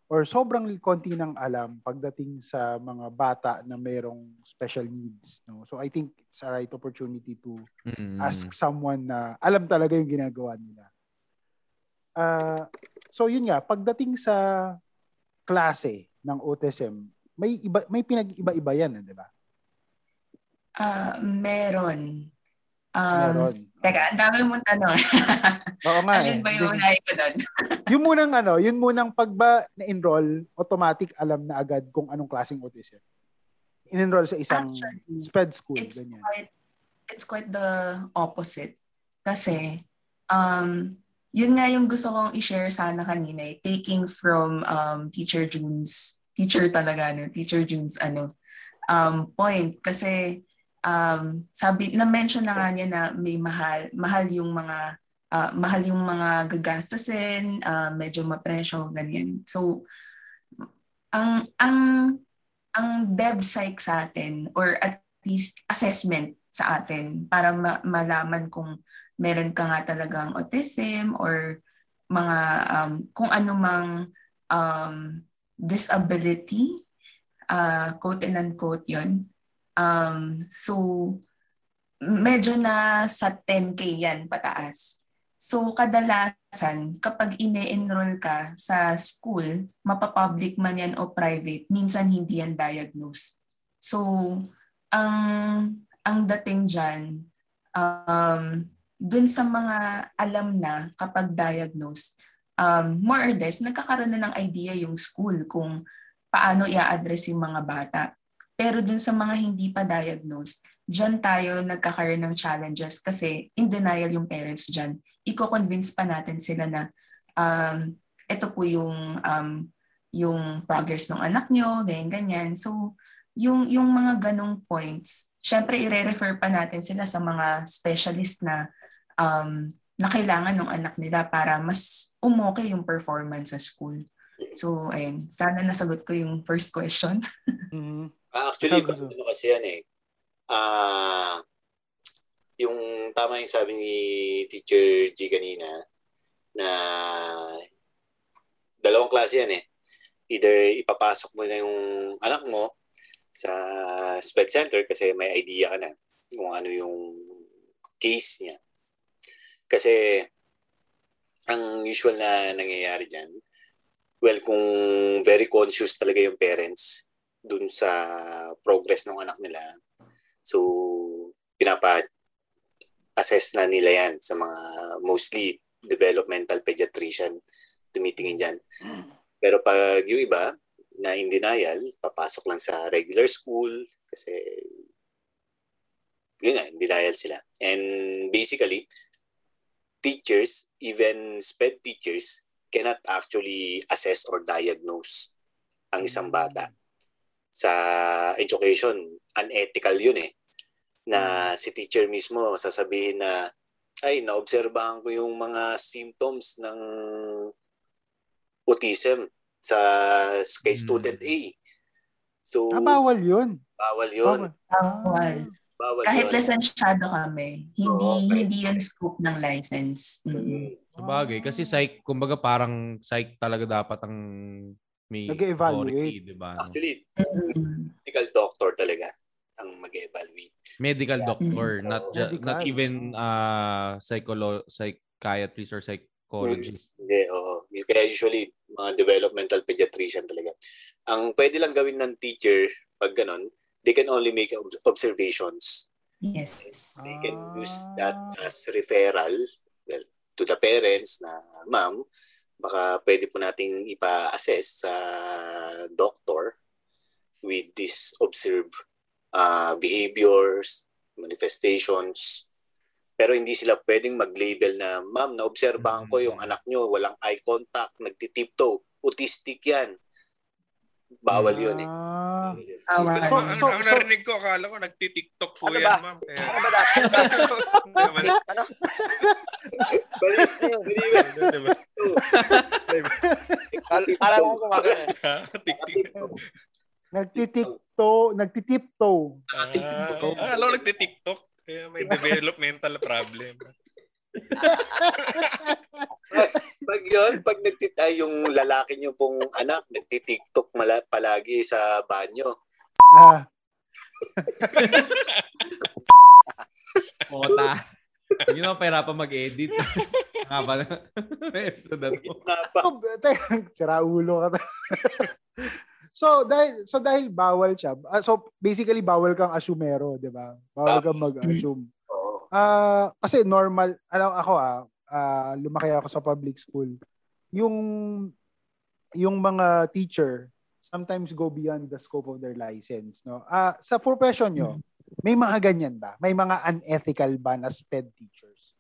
or sobrang konti ng alam pagdating sa mga bata na mayroong special needs no so I think it's a right opportunity to Mm. ask someone na alam talaga yung ginagawa nila. Ah, so yun nga, pagdating sa klase ng autism, may iba may pinag-iba-iba yan, eh, di ba? Ah, meron. Um, Meron. Teka, ang dami mong tanong. Oo nga. Alin eh. ba yung unahin ko doon? Yung munang ano, yun munang pag ba na-enroll, automatic alam na agad kung anong klaseng autism. In-enroll sa isang Actually, sped school, it's ganyan. quite it's quite the opposite kasi um yun nga yung gusto kong i-share sana kanina eh, taking from um teacher June's teacher talaga no? Teacher June's ano um point. Kasi um sabi na mention na nga niya na may mahal mahal yung mga ah, mahal yung mga gagastusin ah, medyo mapresyo ganyan. So ang ang ang dev psych sa atin or at least assessment sa atin para ma- malaman kung meron ka nga talagang autism or mga um, kung ano mang um, disability, uh, quote and unquote yun. Um, so, medyo na sa 10K yan pataas. So, kadalasan, kapag ine-enroll ka sa school, mapapublic man yan o private, minsan hindi yan diagnosed. So, ang ang dating dyan, um, dun sa mga alam na kapag diagnosed, um, more or less, nagkakaroon na ng idea yung school kung paano i-address yung mga bata. Pero dun sa mga hindi pa diagnosed, dyan tayo nagkakaroon ng challenges kasi in denial yung parents dyan. Iko-convince pa natin sila na um, ito po yung um, yung progress ng anak nyo, ganyan, ganyan. So, yung, yung mga ganong points, syempre i-refer pa natin sila sa mga specialist na um, na kailangan ng anak nila para mas umokay yung performance sa school. So, ayun. Sana nasagot ko yung first question. Mhm. Ah, actually, ano kasi yan eh. Ah, yung tama yung sabi ni Teacher G kanina na dalawang klase yan eh. Either ipapasok mo na yung anak mo sa sped center kasi may idea ka na kung ano yung case niya. Kasi ang usual na nangyayari dyan, well, kung very conscious talaga yung parents dun sa progress ng anak nila, so pinapa-assess na nila yan sa mga mostly developmental pediatrician tumitingin dyan. Pero pag yung iba na in denial, papasok lang sa regular school kasi yun nga, in denial sila. And basically, teachers, even SPED teachers, cannot actually assess or diagnose ang isang bata. Sa education, unethical yun eh. Na si teacher mismo sasabihin na, ay, naobserbahan ko yung mga symptoms ng autism sa kay Hmm. student A. So, Ah, bawal yun. bawal yun. Bawal. Bawal Kahit yun. lisensyado kami, hindi Oo, kahit- hindi yun scope ng license. Mm. Mm. Sabagay. Kasi psych, kumbaga parang psych talaga dapat ang may Nag-evaluate. authority, di ba? Actually, Mm. medical doctor talaga ang mag-evaluate. Medical Yeah. doctor, Mm. not ju- Medical. not even uh, psycholo- psychiatrist or psychologist. Hindi, oo. Kaya usually, mga developmental pediatrician talaga. Ang pwede lang gawin ng teacher pag ganon, they can only make ob- observations. Yes. They can use Ah. that as referral well, to the parents na, ma'am, baka pwede po nating ipa-assess sa doctor with this observed uh, behaviors, manifestations. Pero hindi sila pwedeng mag-label na, ma'am, naobserbahan ko yung anak nyo, walang eye contact, nagtitiptoe, autistic yan. Bawal yun eh. Ah. Tama. Ang, So- ang, so- ang so- narinig ko, akala ko nagtitiktok po Ano yan, ba? ma'am. Kaya, Ano ba dapat? Ano? Bali, bali ba? Diba? Kal- Kala ko eh. Ha? Tik-tik. Nagtitikto, nagtitipto. Ah, akala ko nagtitiktok. Kaya may developmental problem. Pag yun, pag nagtitay yung lalaki nyo pong anak, nagtitiktok mala, palagi sa banyo. Ah, Mota. Hindi na pera pa mag-edit. Nga ba na? episode na to. Nga pa. so, teka, sira ulo ka. so dahil so dahil bawal siya. ah, so basically bawal kang asumero, 'di ba? Bawal kang mag-assume. Ah, kasi normal, alam ako ah, ah, lumaki ako sa public school. Yung yung mga teacher sometimes go beyond the scope of their license, no? Ah, sa profession nyo, may mga ganyan ba? May mga unethical ba na SPED teachers?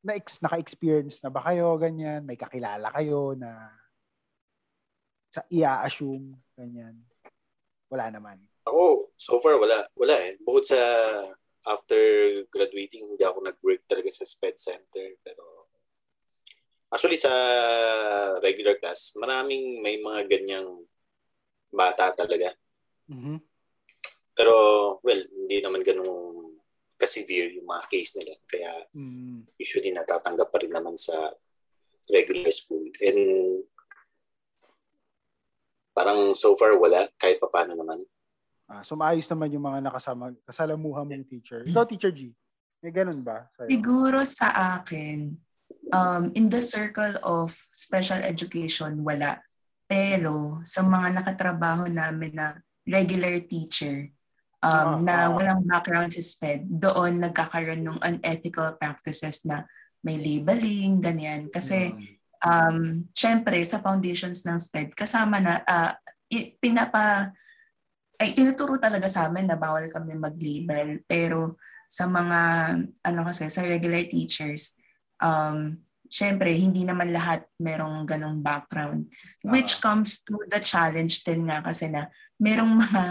Na ex, naka-experience na ba kayo ganyan? May kakilala kayo na sa ia-assume ganyan? Wala naman. Ako, so far, wala. Wala eh. Bukod sa after graduating, hindi ako nag-work talaga sa SPED center. Pero actually sa regular class, maraming may mga ganyang bata talaga. Mhm. Pero, well, hindi naman ganun ka-severe yung mga case nila. Kaya Mm. usually natatanggap pa rin naman sa regular school. And parang so far wala, kahit pa paano naman. Ah, so maayos naman yung mga nakasama, kasalamuha mong teacher. Ikaw, Teacher G, may ganun ba? Sa'yo? Siguro sa akin, um, in the circle of special education, wala. Pero sa mga nakatrabaho namin na regular teacher, um, na ah. walang background sa SPED, doon nagkakaroon ng unethical practices na may labeling, ganyan. Kasi, um, syempre, sa foundations ng SPED, kasama na, i- pinapa, ay tinuturo talaga sa amin na bawal kami mag-label. Pero sa mga, ano kasi, sa regular teachers, um, syempre, hindi naman lahat merong ganong background. Which comes to the challenge din nga kasi na merong mga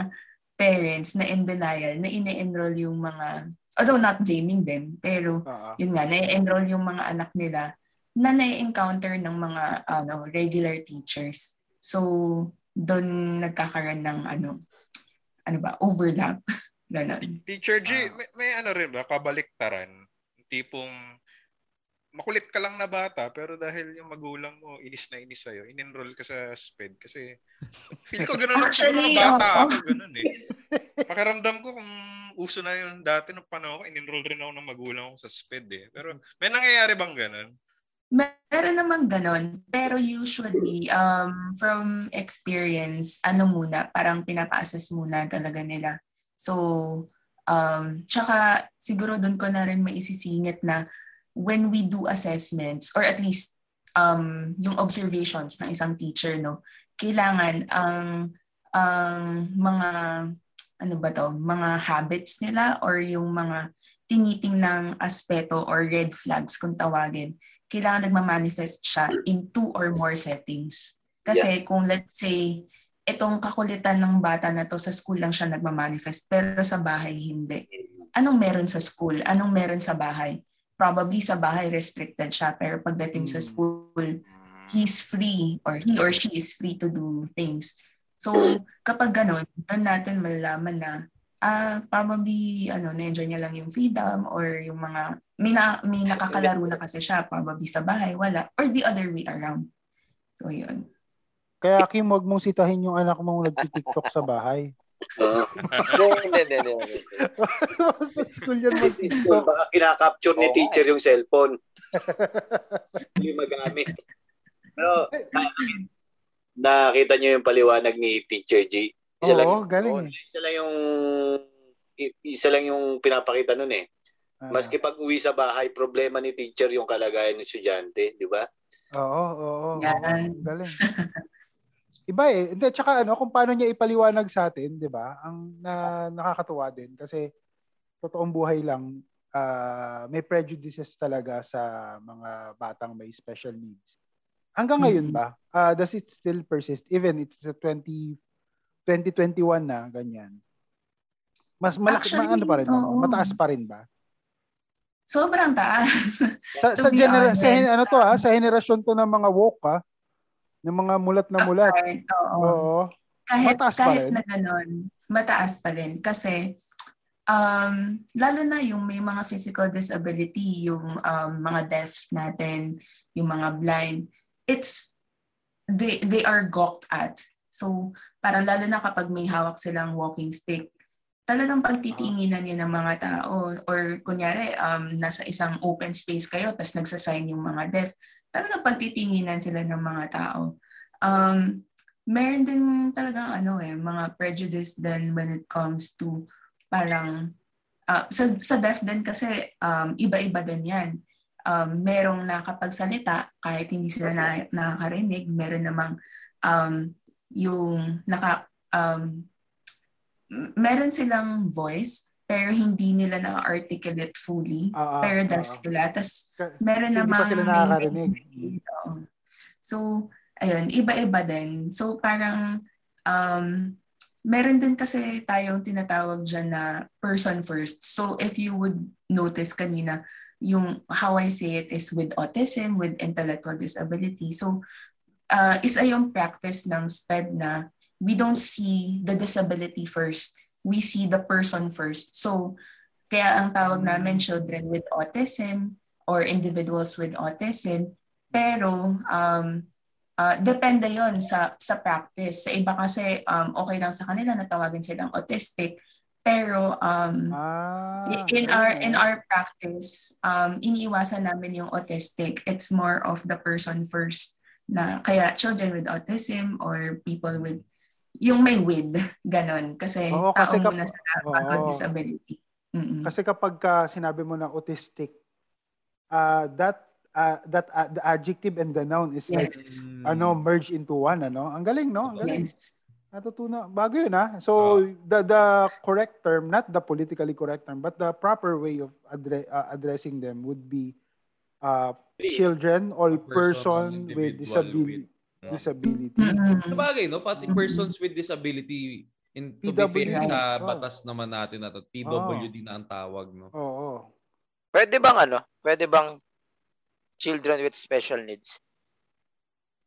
parents na in denial na ine-enroll yung mga, although not blaming them, pero ah. yun nga, na-enroll yung mga anak nila na na-encounter ng mga ano, regular teachers. So, doon nagkakaroon ng ano, ano ba, overlap. Ganon. Teacher G, Ah. may, may ano rin ba, kabaliktaran? Tipong makulit ka lang na bata pero dahil yung magulang mo inis na inis sa'yo, in-enroll ka sa SPED kasi feel ko ganun Actually, nung bata oo. ako, ganun eh. Pakiramdam ko kung uso na yun dati nung panahon ko, in-enroll rin ako ng magulang ko sa SPED eh. Pero may nangyayari bang ganun? Meron naman ganon. Pero usually, um, from experience, ano muna, parang pinapa-assess muna talaga nila. So, um, tsaka siguro doon ko na rin maisisingit na when we do assessments, or at least um, yung observations ng isang teacher, no, kailangan ang ang mga ano ba to, mga habits nila or yung mga tinitingnang aspeto or red flags kung tawagin, kailangan nagmamanifest siya in two or more settings. Kasi kung let's say, itong kakulitan ng bata na to sa school lang siya nagmamanifest, pero sa bahay hindi. Anong meron sa school? Anong meron sa bahay? Probably sa bahay restricted siya, pero pagdating sa Mm. school, he's free or he or she is free to do things. So, kapag ganun, doon natin malalaman na ah probably ano na-enjoy niya lang yung freedom or yung mga may, na, may nakakalaro na kasi siya probably sa bahay wala or the other way around. So yun. Kaya Kim, wag mong sitahin yung anak mong nagtitiktok sa bahay. Hindi, hindi, hindi, sa school least magtiktok. baka kinakapture ni teacher yung cellphone. Hindi magamit. Pero nakita- nakita niyo yung paliwanag ni Teacher G. Isa lang Oo, galing eh. Isa lang yung isa lang yung pinapakita nun eh. Ah, Maski pag uwi sa bahay, problema ni teacher yung kalagayan ng estudyante, di ba? Oo, oo, oo. Yan. Galing. Iba eh. Hindi, tsaka ano, kung paano niya ipaliwanag sa atin, di ba? Ang na, nakakatuwa din. Kasi, totoong buhay lang, ah, may prejudices talaga sa mga batang may special needs. Hanggang ngayon Mhm. ba? Ah, does it still persist? Even it's a 20, 2021 na, ganyan. Mas malaki, Actually, ma- ano pa rin? oo. Mataas pa rin ba? Sobrang taas. Sa, To sa, genera- sa, ano to ah, sa henerasyon to ng mga woke ah, ng mga mulat na mulat. Right, oo. Oo. kahit Mataas pa kahit rin? na ganun, mataas pa rin kasi um lalo na yung may mga physical disability, yung um, mga deaf natin, yung mga blind, it's they they are gawked at. So parang lalo na kapag may hawak silang walking stick, talagang pagtitinginan niya ng mga tao or kunyari um nasa isang open space kayo tapos nagsasign yung mga deaf, talagang pagtitinginan sila ng mga tao. Um meron din talagang ano eh, mga prejudice din when it comes to parang ah, sa, sa deaf din kasi um, iba-iba din yan. Um, merong nakapagsalita kahit hindi sila na, nakakarinig, meron namang um, yung naka um, meron silang voice pero hindi nila na-articulate fully. Ah, pero ah. sila. Tapos meron kasi hindi namang pa sila nakakarinig. So, ayun, iba-iba din. So, parang um, meron din kasi tayong tinatawag dyan na person first. So, if you would notice kanina, yung how I say it is with autism, with intellectual disability. So, uh, isa yung practice ng SPED na we don't see the disability first. We see the person first. So, kaya ang tawag namin children with autism or individuals with autism. Pero, um, uh, depende yon sa sa practice. Sa iba kasi, um, okay lang sa kanila na tawagin silang autistic. Pero, um, Ah, in galing, our ah. in our practice um iniiwasan namin yung autistic it's more of the person first na kaya children with autism or people with yung may with ganon kasi Oo, kasi tao kap- muna sa oo. disability Mm-mm. Kasi kapag ka sinabi mo na autistic, uh, that uh, that uh, the adjective and the noun is like yes ano merge into one ano. Ang galing no? Ang galing. yes Natutunan. Bago yun ah. So the the correct term, not the politically correct term, but the proper way of addre- uh, addressing them would be uh, children or Person, person with disability. with- disability. Mm-mm. Sabagay, no? Pati Mhm. persons with disability in to be fair PWD. sa Oh. batas naman natin na to, PWD na ang tawag, no? Oo. Pwede bang ano? Pwede bang children with special needs?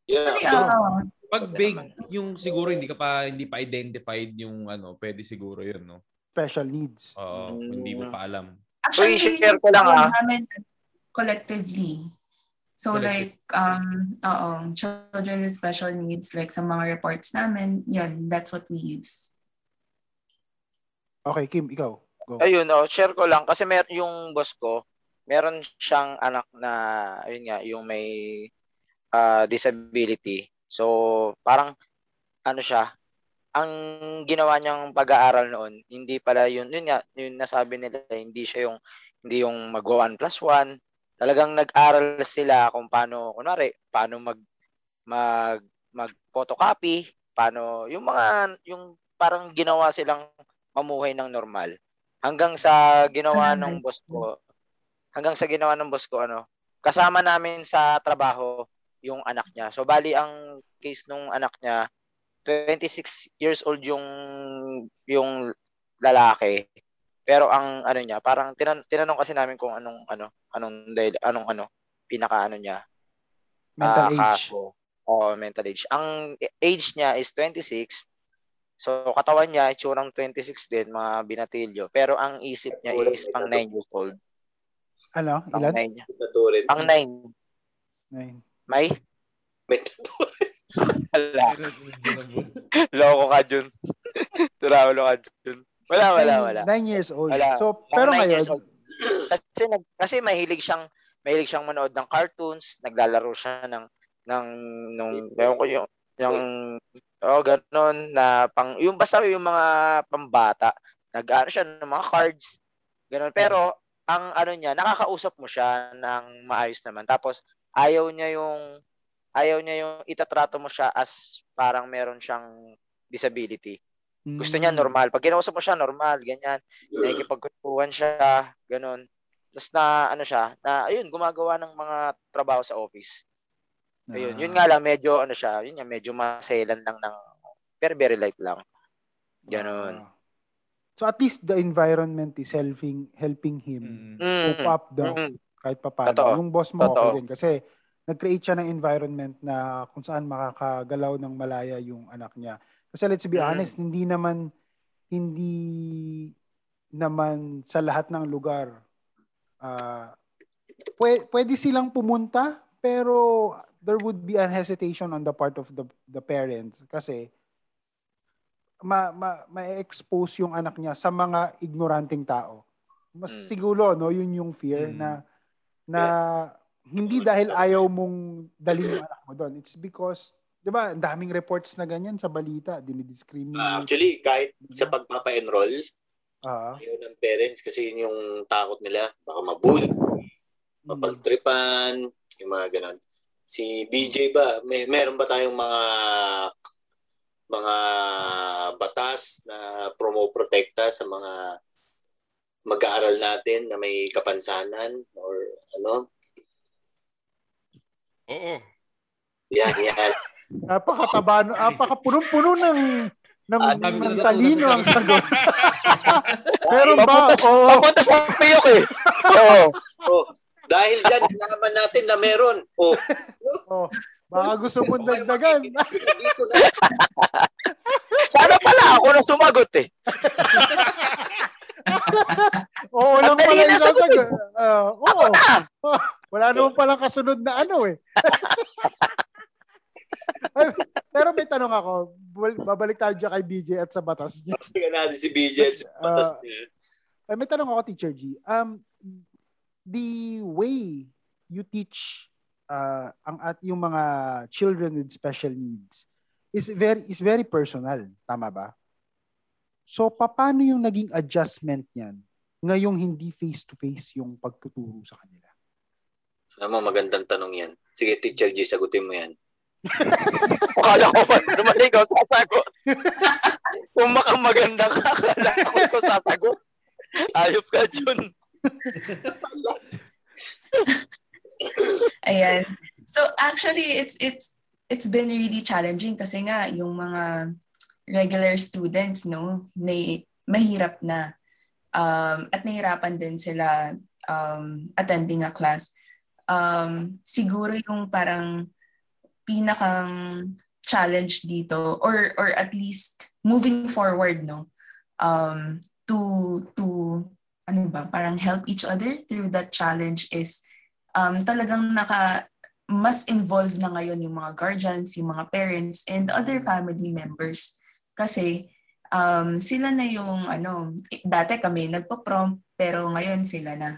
Yeah. So, oo. Pag vague yung siguro hindi ka pa hindi pa identified yung ano, pwede siguro 'yun, no? Special needs. Oo, Mm. hindi mo pa alam. Actually, So, i-share ko lang, ah. namin collectively. So like, um, oo, children with special needs, like sa mga reports namin, yun, that's what we use. Okay, Kim, ikaw. Go. Ayun, oh, share ko lang kasi mer yung boss ko, meron siyang anak na ayun nga, yung may ah, disability. So, parang ano siya, ang ginawa niyang pag-aaral noon, hindi pala yun, yun nga, yun nasabi nila, hindi siya yung hindi yung mag 1 plus 1. Talagang nag-aral sila kung paano, kunwari, paano mag mag mag photocopy, paano yung mga yung parang ginawa silang mamuhay ng normal. Hanggang sa ginawa ng boss ko, hanggang sa ginawa ng boss ko ano, kasama namin sa trabaho yung anak niya. So bali ang case nung anak niya 26 years old yung yung lalaki. Pero ang ano niya, parang tinan- tinanong kasi namin kung anong ano, anong dahil anong ano, pinaka ano niya, Mental ah, age. kaso. Oo, mental age. Ang age niya is 26. So, katawan niya, itsurang 26 din, mga binatilyo. Pero ang isip niya is pang 9 years old. Ano? Pang Ilan? 9 niya. Taturin. Pang 9. Nine. May? May. Wala. Loko ka, Jun. Turaulo ka, Jun. Wala, wala, wala. Nine years old. Wala. So, pero 9 ngayon. Kasi, nag, kasi mahilig siyang mahilig siyang manood ng cartoons, naglalaro siya ng ng nung ewan ko yung yung oh ganon na pang yung basta yung mga pambata nag-ano siya ng mga cards. Ganun. Pero ang ano niya, nakakausap mo siya ng maayos naman. Tapos ayaw niya yung ayaw niya yung itatrato mo siya as parang meron siyang disability. Gusto niya Mm. normal. Pag kinausap mo siya, normal, ganyan. Nakikipagkwentuhan siya, ganun. Tapos na, ano siya, na, ayun, gumagawa ng mga trabaho sa office. Ayun, yun nga lang, medyo, ano siya, yun nga, medyo maselan lang ng, pero very light lang. Ganun. Ah. so at least the environment is helping helping him Mm. Cope up daw Mm. kahit papaano. Totoo. Yung boss mo okay Totoo. din kasi nag-create siya ng environment na kung saan makakagalaw ng malaya yung anak niya. Kasi let's be Mm. honest, hindi naman hindi naman sa lahat ng lugar ah pwede, pwede silang pumunta pero there would be a hesitation on the part of the the parents kasi ma, ma, ma-expose yung anak niya sa mga ignoranting tao. Mas Mm. siguro no, yun yung fear Mm. na na hindi dahil ayaw mong dalhin yung anak mo doon. It's because 'di ba, ang daming reports na ganyan sa balita, dinidiscriminate. actually, kahit sa pagpapa-enroll, Ah, ayaw ng parents kasi yun yung takot nila. Baka mabully, mm. mapagtripan, yung mga ganon. Si BJ ba, may meron ba tayong mga mga batas na promo-protekta sa mga mag-aaral natin na may kapansanan or ano? Oo. Yan, yan. Napakataba, napakapunong-puno ng ng, Ah, ng talino ang sagot. Meron ba? Papunta, Oo. papunta sa piyok eh. Oo. Oh, dahil dyan, naman natin na meron. Oh, Oh, baka gusto mong dagdagan. Sana pala ako na sumagot eh. Oo lang pala yung sasagot. Ah, oo. Wala naman palang kasunod na ano eh. Pero may tanong ako. Bal- Babalik tayo dyan kay BJ at sa batas niya. Tingnan natin si BJ at sa batas niya. Ay, may tanong ako, Teacher G. Um, the way you teach uh, ang at yung mga children with special needs is very is very personal, tama ba? So paano yung naging adjustment niyan ngayong hindi face to face yung pagtuturo sa kanila? Mo, magandang tanong yan. Sige, Teacher G, sagutin mo yan. Akala ko pa naman ikaw sasagot. Kung baka maganda ka, akala ko ikaw sasagot. Ayop ka, Jun. Ayan. So actually it's it's it's been really challenging kasi nga yung mga regular students no, may mahirap na um at nahirapan din sila um attending a class. Um siguro yung parang pinakang challenge dito or or at least moving forward no um to to ano ba parang help each other through that challenge is um, talagang naka mas involved na ngayon yung mga guardians, yung mga parents, and other family members. Kasi um, sila na yung, ano, eh, dati kami nagpa-prom, pero ngayon sila na.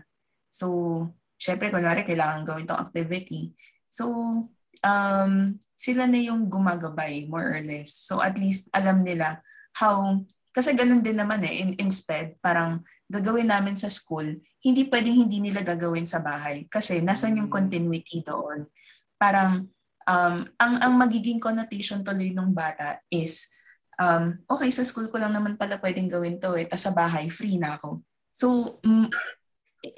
So, syempre, kunwari, kailangan gawin tong activity. So, um, sila na yung gumagabay, more or less. So, at least alam nila how, kasi ganun din naman eh, in, in SPED, parang gagawin namin sa school, hindi pwedeng hindi nila gagawin sa bahay. Kasi nasan yung continuity doon? Parang, um, ang, ang magiging connotation tuloy ng bata is, um, okay, sa school ko lang naman pala pwedeng gawin to eh, tas sa bahay, free na ako. So, mm,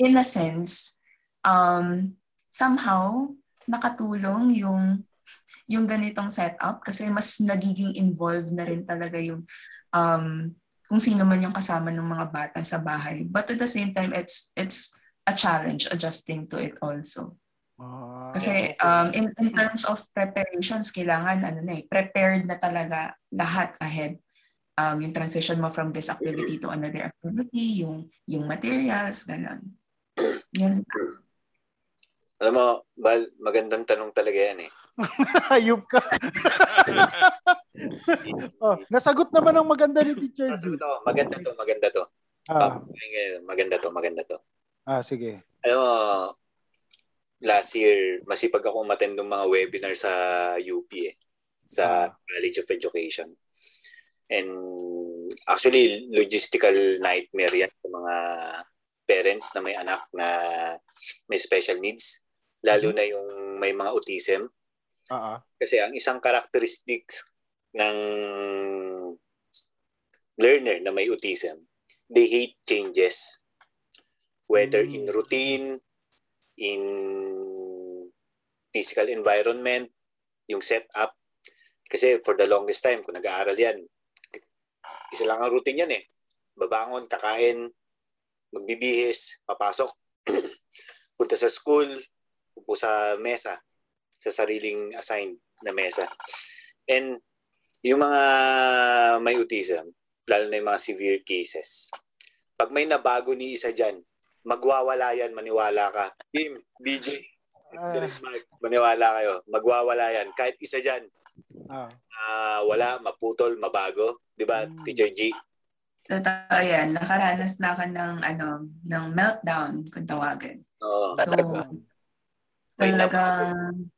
in a sense, um, somehow, nakatulong yung yung ganitong setup kasi mas nagiging involved na rin talaga yung um, kung sino man yung kasama ng mga bata sa bahay. But at the same time, it's it's a challenge adjusting to it also. Ah, Kasi um, in, in terms of preparations, kailangan ano na eh, prepared na talaga lahat ahead. Um, yung transition mo from this activity to another activity, yung yung materials, ganun. Yan. Alam mo, Bal, magandang tanong talaga yan eh. Hayop ka. oh, nasagot naman ang maganda ni Teacher Ah, sagot ako, maganda to, maganda to. Ah, Papakinggan, Maganda to, maganda to. ah, sige. Alam mo, last year, masipag akong attend ng mga webinar sa UP eh, sa Ah. College of Education. And actually, logistical nightmare yan sa mga parents na may anak na may special needs. Lalo na yung may mga autism. Oo. Kasi ang isang characteristics ng learner na may autism, they hate changes. Whether Mm. in routine, in physical environment, yung setup. Kasi for the longest time, kung nag-aaral yan, isa lang ang routine yan eh. Babangon, kakain, magbibihis, papasok, punta sa school, upo sa mesa, sa sariling assigned na mesa. And yung mga may autism, lalo na yung mga severe cases, pag may nabago ni isa dyan, magwawala yan, maniwala ka. Team, BJ, Ah, Direct Mark, maniwala kayo, magwawala yan. Kahit isa dyan, ah. ah, wala, maputol, mabago. Di ba, Mm. Teacher G? Totoo yan. Nakaranas na ka ng, ano, ng meltdown, kung tawagan. Oo. So, May talagang,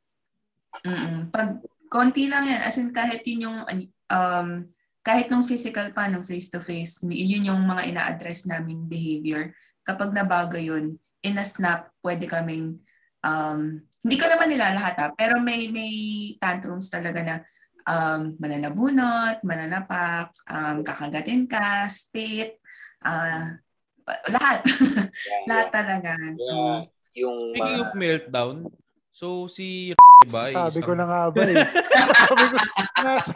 mm pag konti lang yan, as in kahit yun yung, um, kahit nung physical pa, nung face-to-face, yun yung mga ina-address naming behavior. Kapag nabago yun, in a snap, pwede kaming, um, hindi ko naman nila lahat ha, pero may, may tantrums talaga na um, mananabunot, mananapak, um, kakagatin ka, spit, ah, lahat. Yeah, lahat yeah. talaga. Yeah. Yung Speaking mga, of meltdown, so si ba? Sabi ko na nga ba eh. Sabi ko, nasa,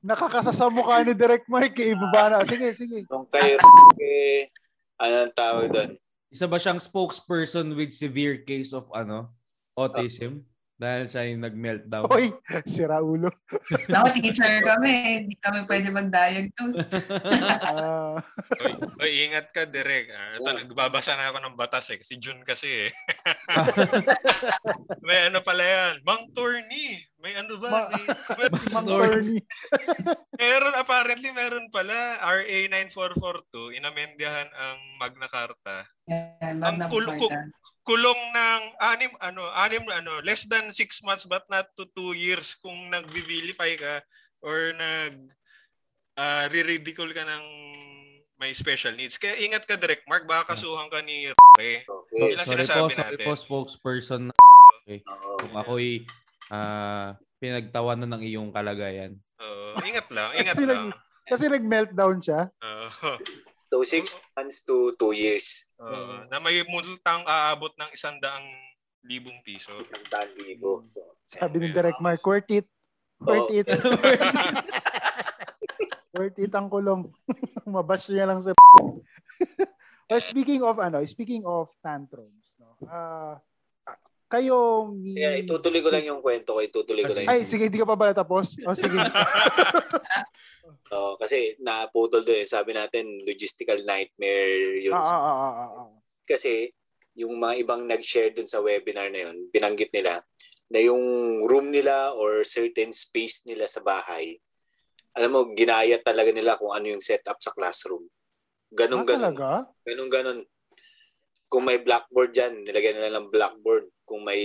nakakasa sa mukha ni Direct Mike, eh, ibaba na. Sige, sige. yung kay eh, ano ang tawag doon? Isa ba siyang spokesperson with severe case of ano autism? Dahil siya yung nag-meltdown. Hoy, sira ulo. Ako, teacher kami. Hindi kami pwede mag-diagnose. Ah, Oy, oy, ingat ka, Direk. Ah, ito, nagbabasa na ako ng batas eh. Kasi June kasi eh. may ano pala yan. Mang Torny. May ano ba? Ma- Mang. Torny. meron, apparently meron pala. RA 9442. Inamendyahan ang Magna Carta. Yan, Ang Magna Carta. Kulong ng anim ano anim ano less than six months but not to two years kung nagbibilify ka or nag uh, ridicule ka ng may special needs. Kaya ingat ka direct Mark baka kasuhan ka ni. Okay. Yun ang sorry po, sorry natin. po, spokesperson. Okay. Oo. Kung ako'y ah, pinagtawanan ng iyong kalagayan. Oo, ingat lang, ingat Kasi lang. Kasi nag-meltdown siya. Oo. So, six months to two years. Oo. na may multang aabot ng isang daang libong piso. Isang daan libo. So, Sabi ni Direct Mike, worth it. Worth Oo. it. worth it ang kulong. Mabash niya lang sa But speaking of ano, speaking of tantrums, no. Ah, kayo ni Kaya itutuloy ko lang yung kwento ko. Itutuloy ko lang Ay, yung... sige, hindi ka pa ba tapos? O sige. Oo, kasi naputol doon. eh. Sabi natin, logistical nightmare yun. Ah, ah, ah, ah, ah, ah. Kasi yung mga ibang nag-share dun sa webinar na yun, binanggit nila na yung room nila or certain space nila sa bahay, alam mo, ginaya talaga nila kung ano yung setup sa classroom. Ganun, Ah, ganun. talaga? Ganun, ganun. Kung may blackboard dyan, nilagyan nila ng blackboard. Kung may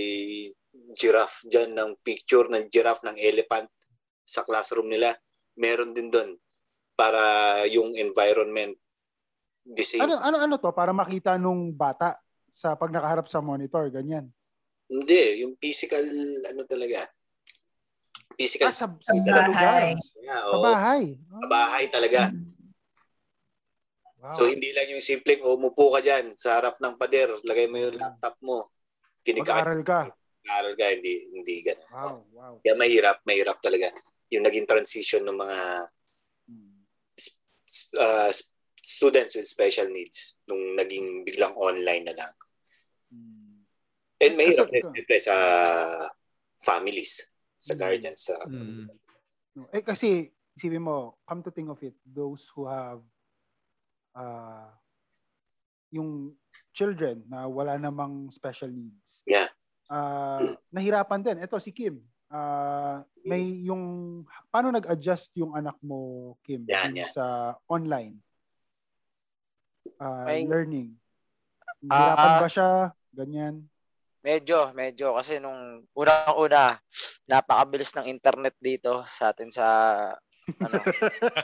giraffe dyan, ng picture ng giraffe, ng elephant sa classroom nila, meron din doon para yung environment the same. Ano, ano, ano to? Para makita nung bata sa pag nakaharap sa monitor, ganyan. Hindi, yung physical, ano talaga, physical Ah, sa, Sa sa bahay. Sa oo. bahay. Sa bahay talaga. Wow. So, hindi lang yung simpleng, oh, umupo ka dyan sa harap ng pader, lagay mo yung laptop mo, kinikain, Mag-aral ka. aral ka, hindi, hindi ganun. Wow, wow. Kaya mahirap, mahirap talaga. Yung naging transition ng mga Hmm. uh, students with special needs nung naging biglang online na lang. Hmm. And mahirap siyempre sa families, sa Mm. guardians, sa Mm. Eh kasi isipin mo, come to think of it, those who have uh, yung children na wala namang special needs. Yeah. Uh, nahirapan din. Ito si Kim. Uh, may yung paano nag-adjust yung anak mo Kim dun yan. sa online uh, May- learning. Nahirapan Ah. ba siya? Ganyan. Medyo, medyo. Kasi nung unang-una, napakabilis ng internet dito sa atin sa Ano?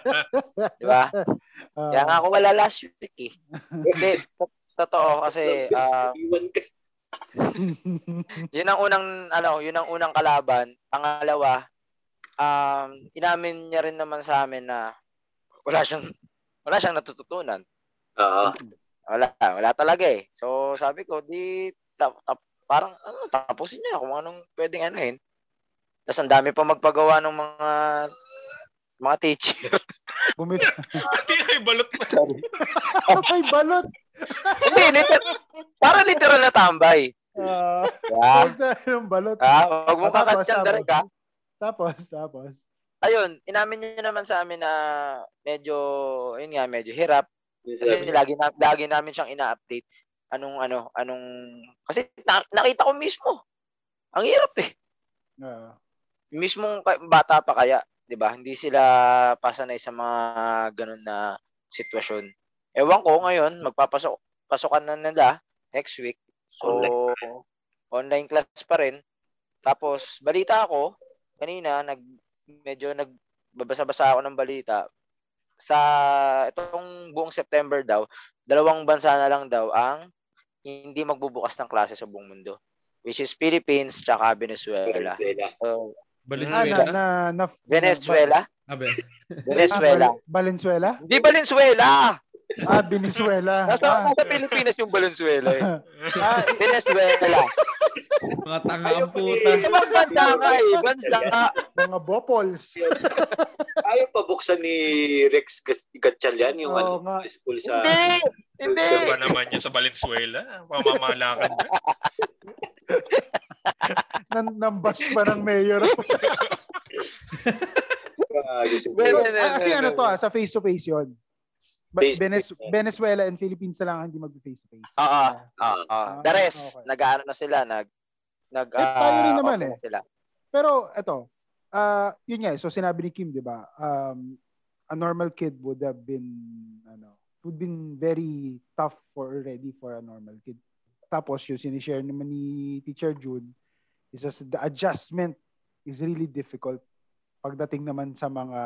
Di ba? Ah, Kaya nga ako wala last week eh. Hindi, to- totoo kasi ka. yun ang unang ano, yun ang unang kalaban. Pangalawa, um inamin niya rin naman sa amin na wala siyang wala siyang natututunan. Oo. Wala, wala talaga eh. So sabi ko, di tap, tap- parang ano, tapusin niya kung anong pwedeng anuhin. Tapos ang dami pa magpagawa ng mga mga teacher. bumili. Hindi ay balot pa. Ay, balot. Hindi, literal, para literal na tambay. Ah, Yeah. yung balot. Ah, wag mo tapos, kakat dyan, tapos. direct ha. Tapos, tapos. Ayun, inamin niya naman sa amin na medyo, yun nga, medyo hirap. Kasi lagi, na, lagi namin siyang ina-update. Anong, ano, anong, kasi na- nakita ko mismo. Ang hirap eh. Ah, Mismong ka- bata pa kaya, 'di ba? Hindi sila pasanay sa mga ganun na sitwasyon. Ewan ko ngayon, magpapasok pasukan na nila next week. So online, class pa rin. Tapos balita ako kanina nag medyo nagbabasa-basa ako ng balita sa itong buong September daw, dalawang bansa na lang daw ang hindi magbubukas ng klase sa buong mundo. Which is Philippines tsaka Venezuela. Venezuela. So, ah, Valenzuela. na, na, na, Venezuela? Abe. Venezuela. Ah, Val- Valenzuela? Hindi Valenzuela! Ah, Venezuela. Nasa, ah, nasa Pilipinas yung Valenzuela eh. ah, Venezuela. Mga tanga ang puta. Ibang bansa nga eh. Bansa. mga bopols. Ayaw pa buksan ni Rex Gatchalian yung Oo ano, school sa... Hindi! Hindi! Ano ba naman niya sa Valenzuela? Pamamalakan niya. Nan, nambash pa ng mayor. Ah. Well, Ah, kasi ano to, ah, sa face-to-face yun. Ba- Face to Venez- face. Venezuela and Philippines na lang ang hindi mag-face-to-face. Oo. Ah. Oo. Ah, The rest, okay. nag-ano na sila, nag nag Eh, tayo rin ah, naman open eh. sila. Pero eto, ah yun nga, eh, so sinabi ni Kim, 'di ba? Um a normal kid would have been ano, would been very tough for already for a normal kid. Tapos yung sinishare naman ni Teacher June is as the adjustment is really difficult pagdating naman sa mga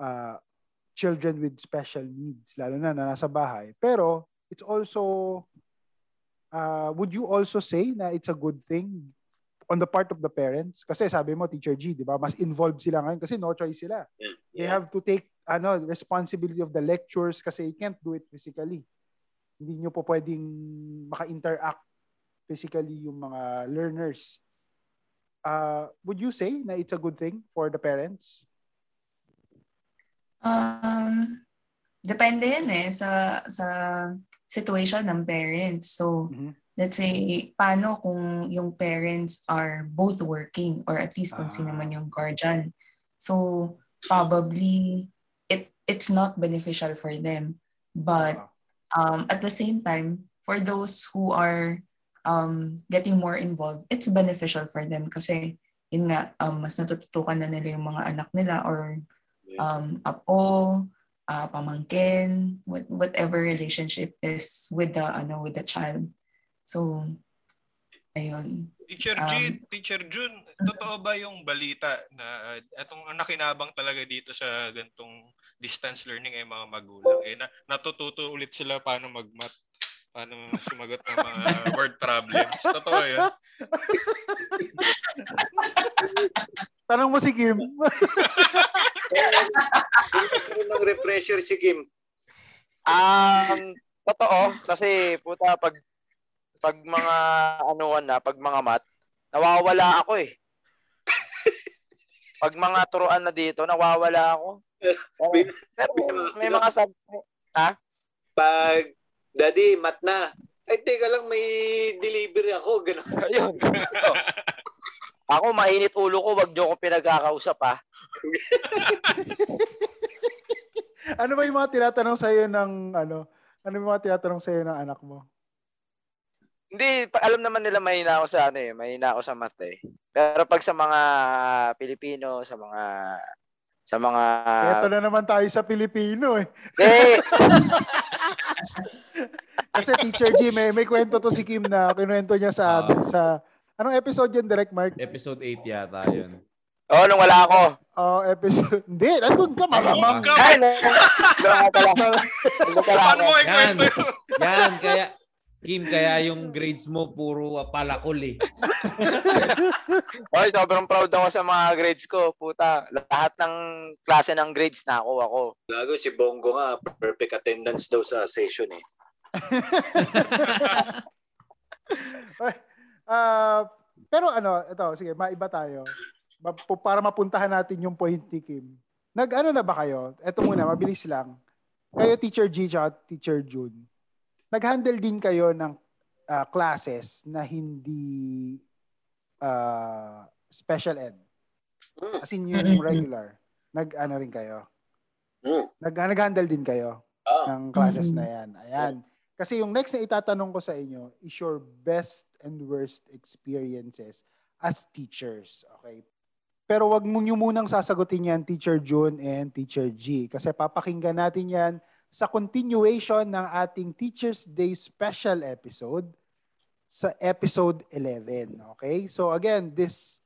ah, children with special needs, lalo na na nasa bahay. Pero it's also uh, would you also say na it's a good thing on the part of the parents? Kasi sabi mo, Teacher G, di ba? Mas involved sila ngayon kasi no choice sila. They Yeah. have to take ano responsibility of the lectures kasi you can't do it physically. Hindi nyo po pwedeng maka-interact physically yung mga learners. Uh, would you say na it's a good thing for the parents? Um, depende yan eh sa sa situation ng parents. So, Mhm. let's say, paano kung yung parents are both working or at least kung sino Ah. man yung guardian. So, probably it it's not beneficial for them. But um, at the same time, for those who are um, getting more involved, it's beneficial for them kasi yun nga, um, mas natututukan na nila yung mga anak nila or um, apo, uh, pamangkin, what, whatever relationship is with the ano with the child. So, ayun. Teacher Um, G, Teacher June, totoo ba yung balita na uh, etong ang nakinabang talaga dito sa gantong distance learning ay mga magulang eh na, natututo ulit sila paano magmat paano sumagot ng mga word problems. Totoo yun. Tanong mo si Kim. Nagkaroon ng refresher si Kim. Um, totoo kasi puta pag pag mga anuan na, pag mga mat, nawawala ako eh. pag mga turuan na dito, nawawala ako. Bin- pero may, may mga sub Pag, Daddy, mat na. Ay, teka lang, may delivery ako. Ganun. ayun. Ako mainit ulo ko, wag niyo ko pinagkakausap ah. ano ba yung mga tinatanong sa'yo ng ano? Ano yung mga tinatanong sa'yo ng anak mo? Hindi, alam naman nila mahina ako sa ano eh, mahina ako sa math eh. Pero pag sa mga Pilipino, sa mga sa mga Ito na naman tayo sa Pilipino eh. eh, Kasi Teacher G, may, may kwento to si Kim na kinuwento niya sa amin sa... Anong episode yun, Direct Mark? Episode 8 yata yun. Oo, nung wala ako. Oh, episode. Hindi, nandun ka, malamang. Ka- Ay. Nung pala Paano mo ikwento Yan. yun? Yan, kaya, Kim, kaya yung grades mo puro palakol eh. Oy, sobrang proud ako sa mga grades ko. Puta, lahat ng klase ng grades na ako ako. Gago si Bongo nga, perfect attendance daw sa session eh. Ah, pero ano, ito, sige, maiba tayo. Para mapuntahan natin yung point ni Kim. Nag-ano na ba kayo? Ito muna, mabilis lang. Kayo, Teacher G at Teacher June. Nag-handle din kayo ng ah, classes na hindi ah, special ed. As in yung regular. Nag-ano rin kayo? Hmm. Nag, nag-handle din kayo ng classes na yan. Ayan. Kasi yung next na itatanong ko sa inyo is your best and worst experiences as teachers. Okay? Pero wag mo nyo munang sasagutin yan, Teacher June and Teacher G. Kasi papakinggan natin yan sa continuation ng ating Teacher's Day special episode sa episode 11. Okay? So again, this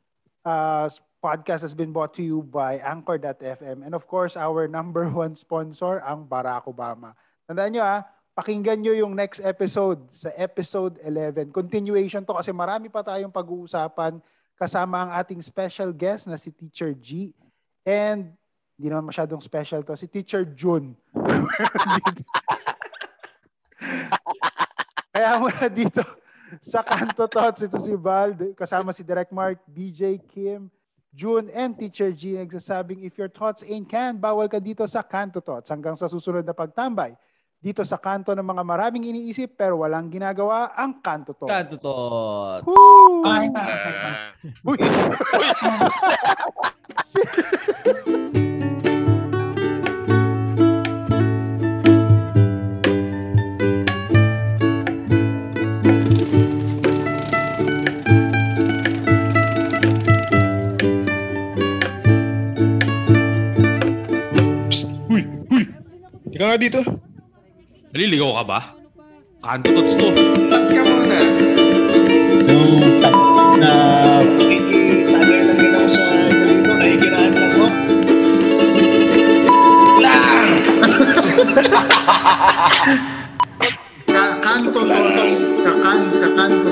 uh, podcast has been brought to you by Anchor.fm and of course, our number one sponsor, ang Barack Obama. Tandaan nyo ah, pakinggan nyo yung next episode sa episode 11. Continuation to kasi marami pa tayong pag-uusapan kasama ang ating special guest na si Teacher G and hindi naman masyadong special to, si Teacher June. Kaya muna dito sa Kanto Tots, ito si Val, kasama si Direct Mark, BJ, Kim, June, and Teacher G nagsasabing, if your thoughts ain't can, bawal ka dito sa Kanto Tots hanggang sa susunod na pagtambay. Dito sa kanto ng mga maraming iniisip pero walang ginagawa ang Kanto Tots. Kanto to. Woo! Ah, Uy! Ika nga dito. Naliligaw ka ba? Kanto tots to. Tat ka muna. Yung tak na pakikitagay lang din ako sa ito dito, nakikiraan lang mo. Ka- Kanto Tots, kakan, kakanto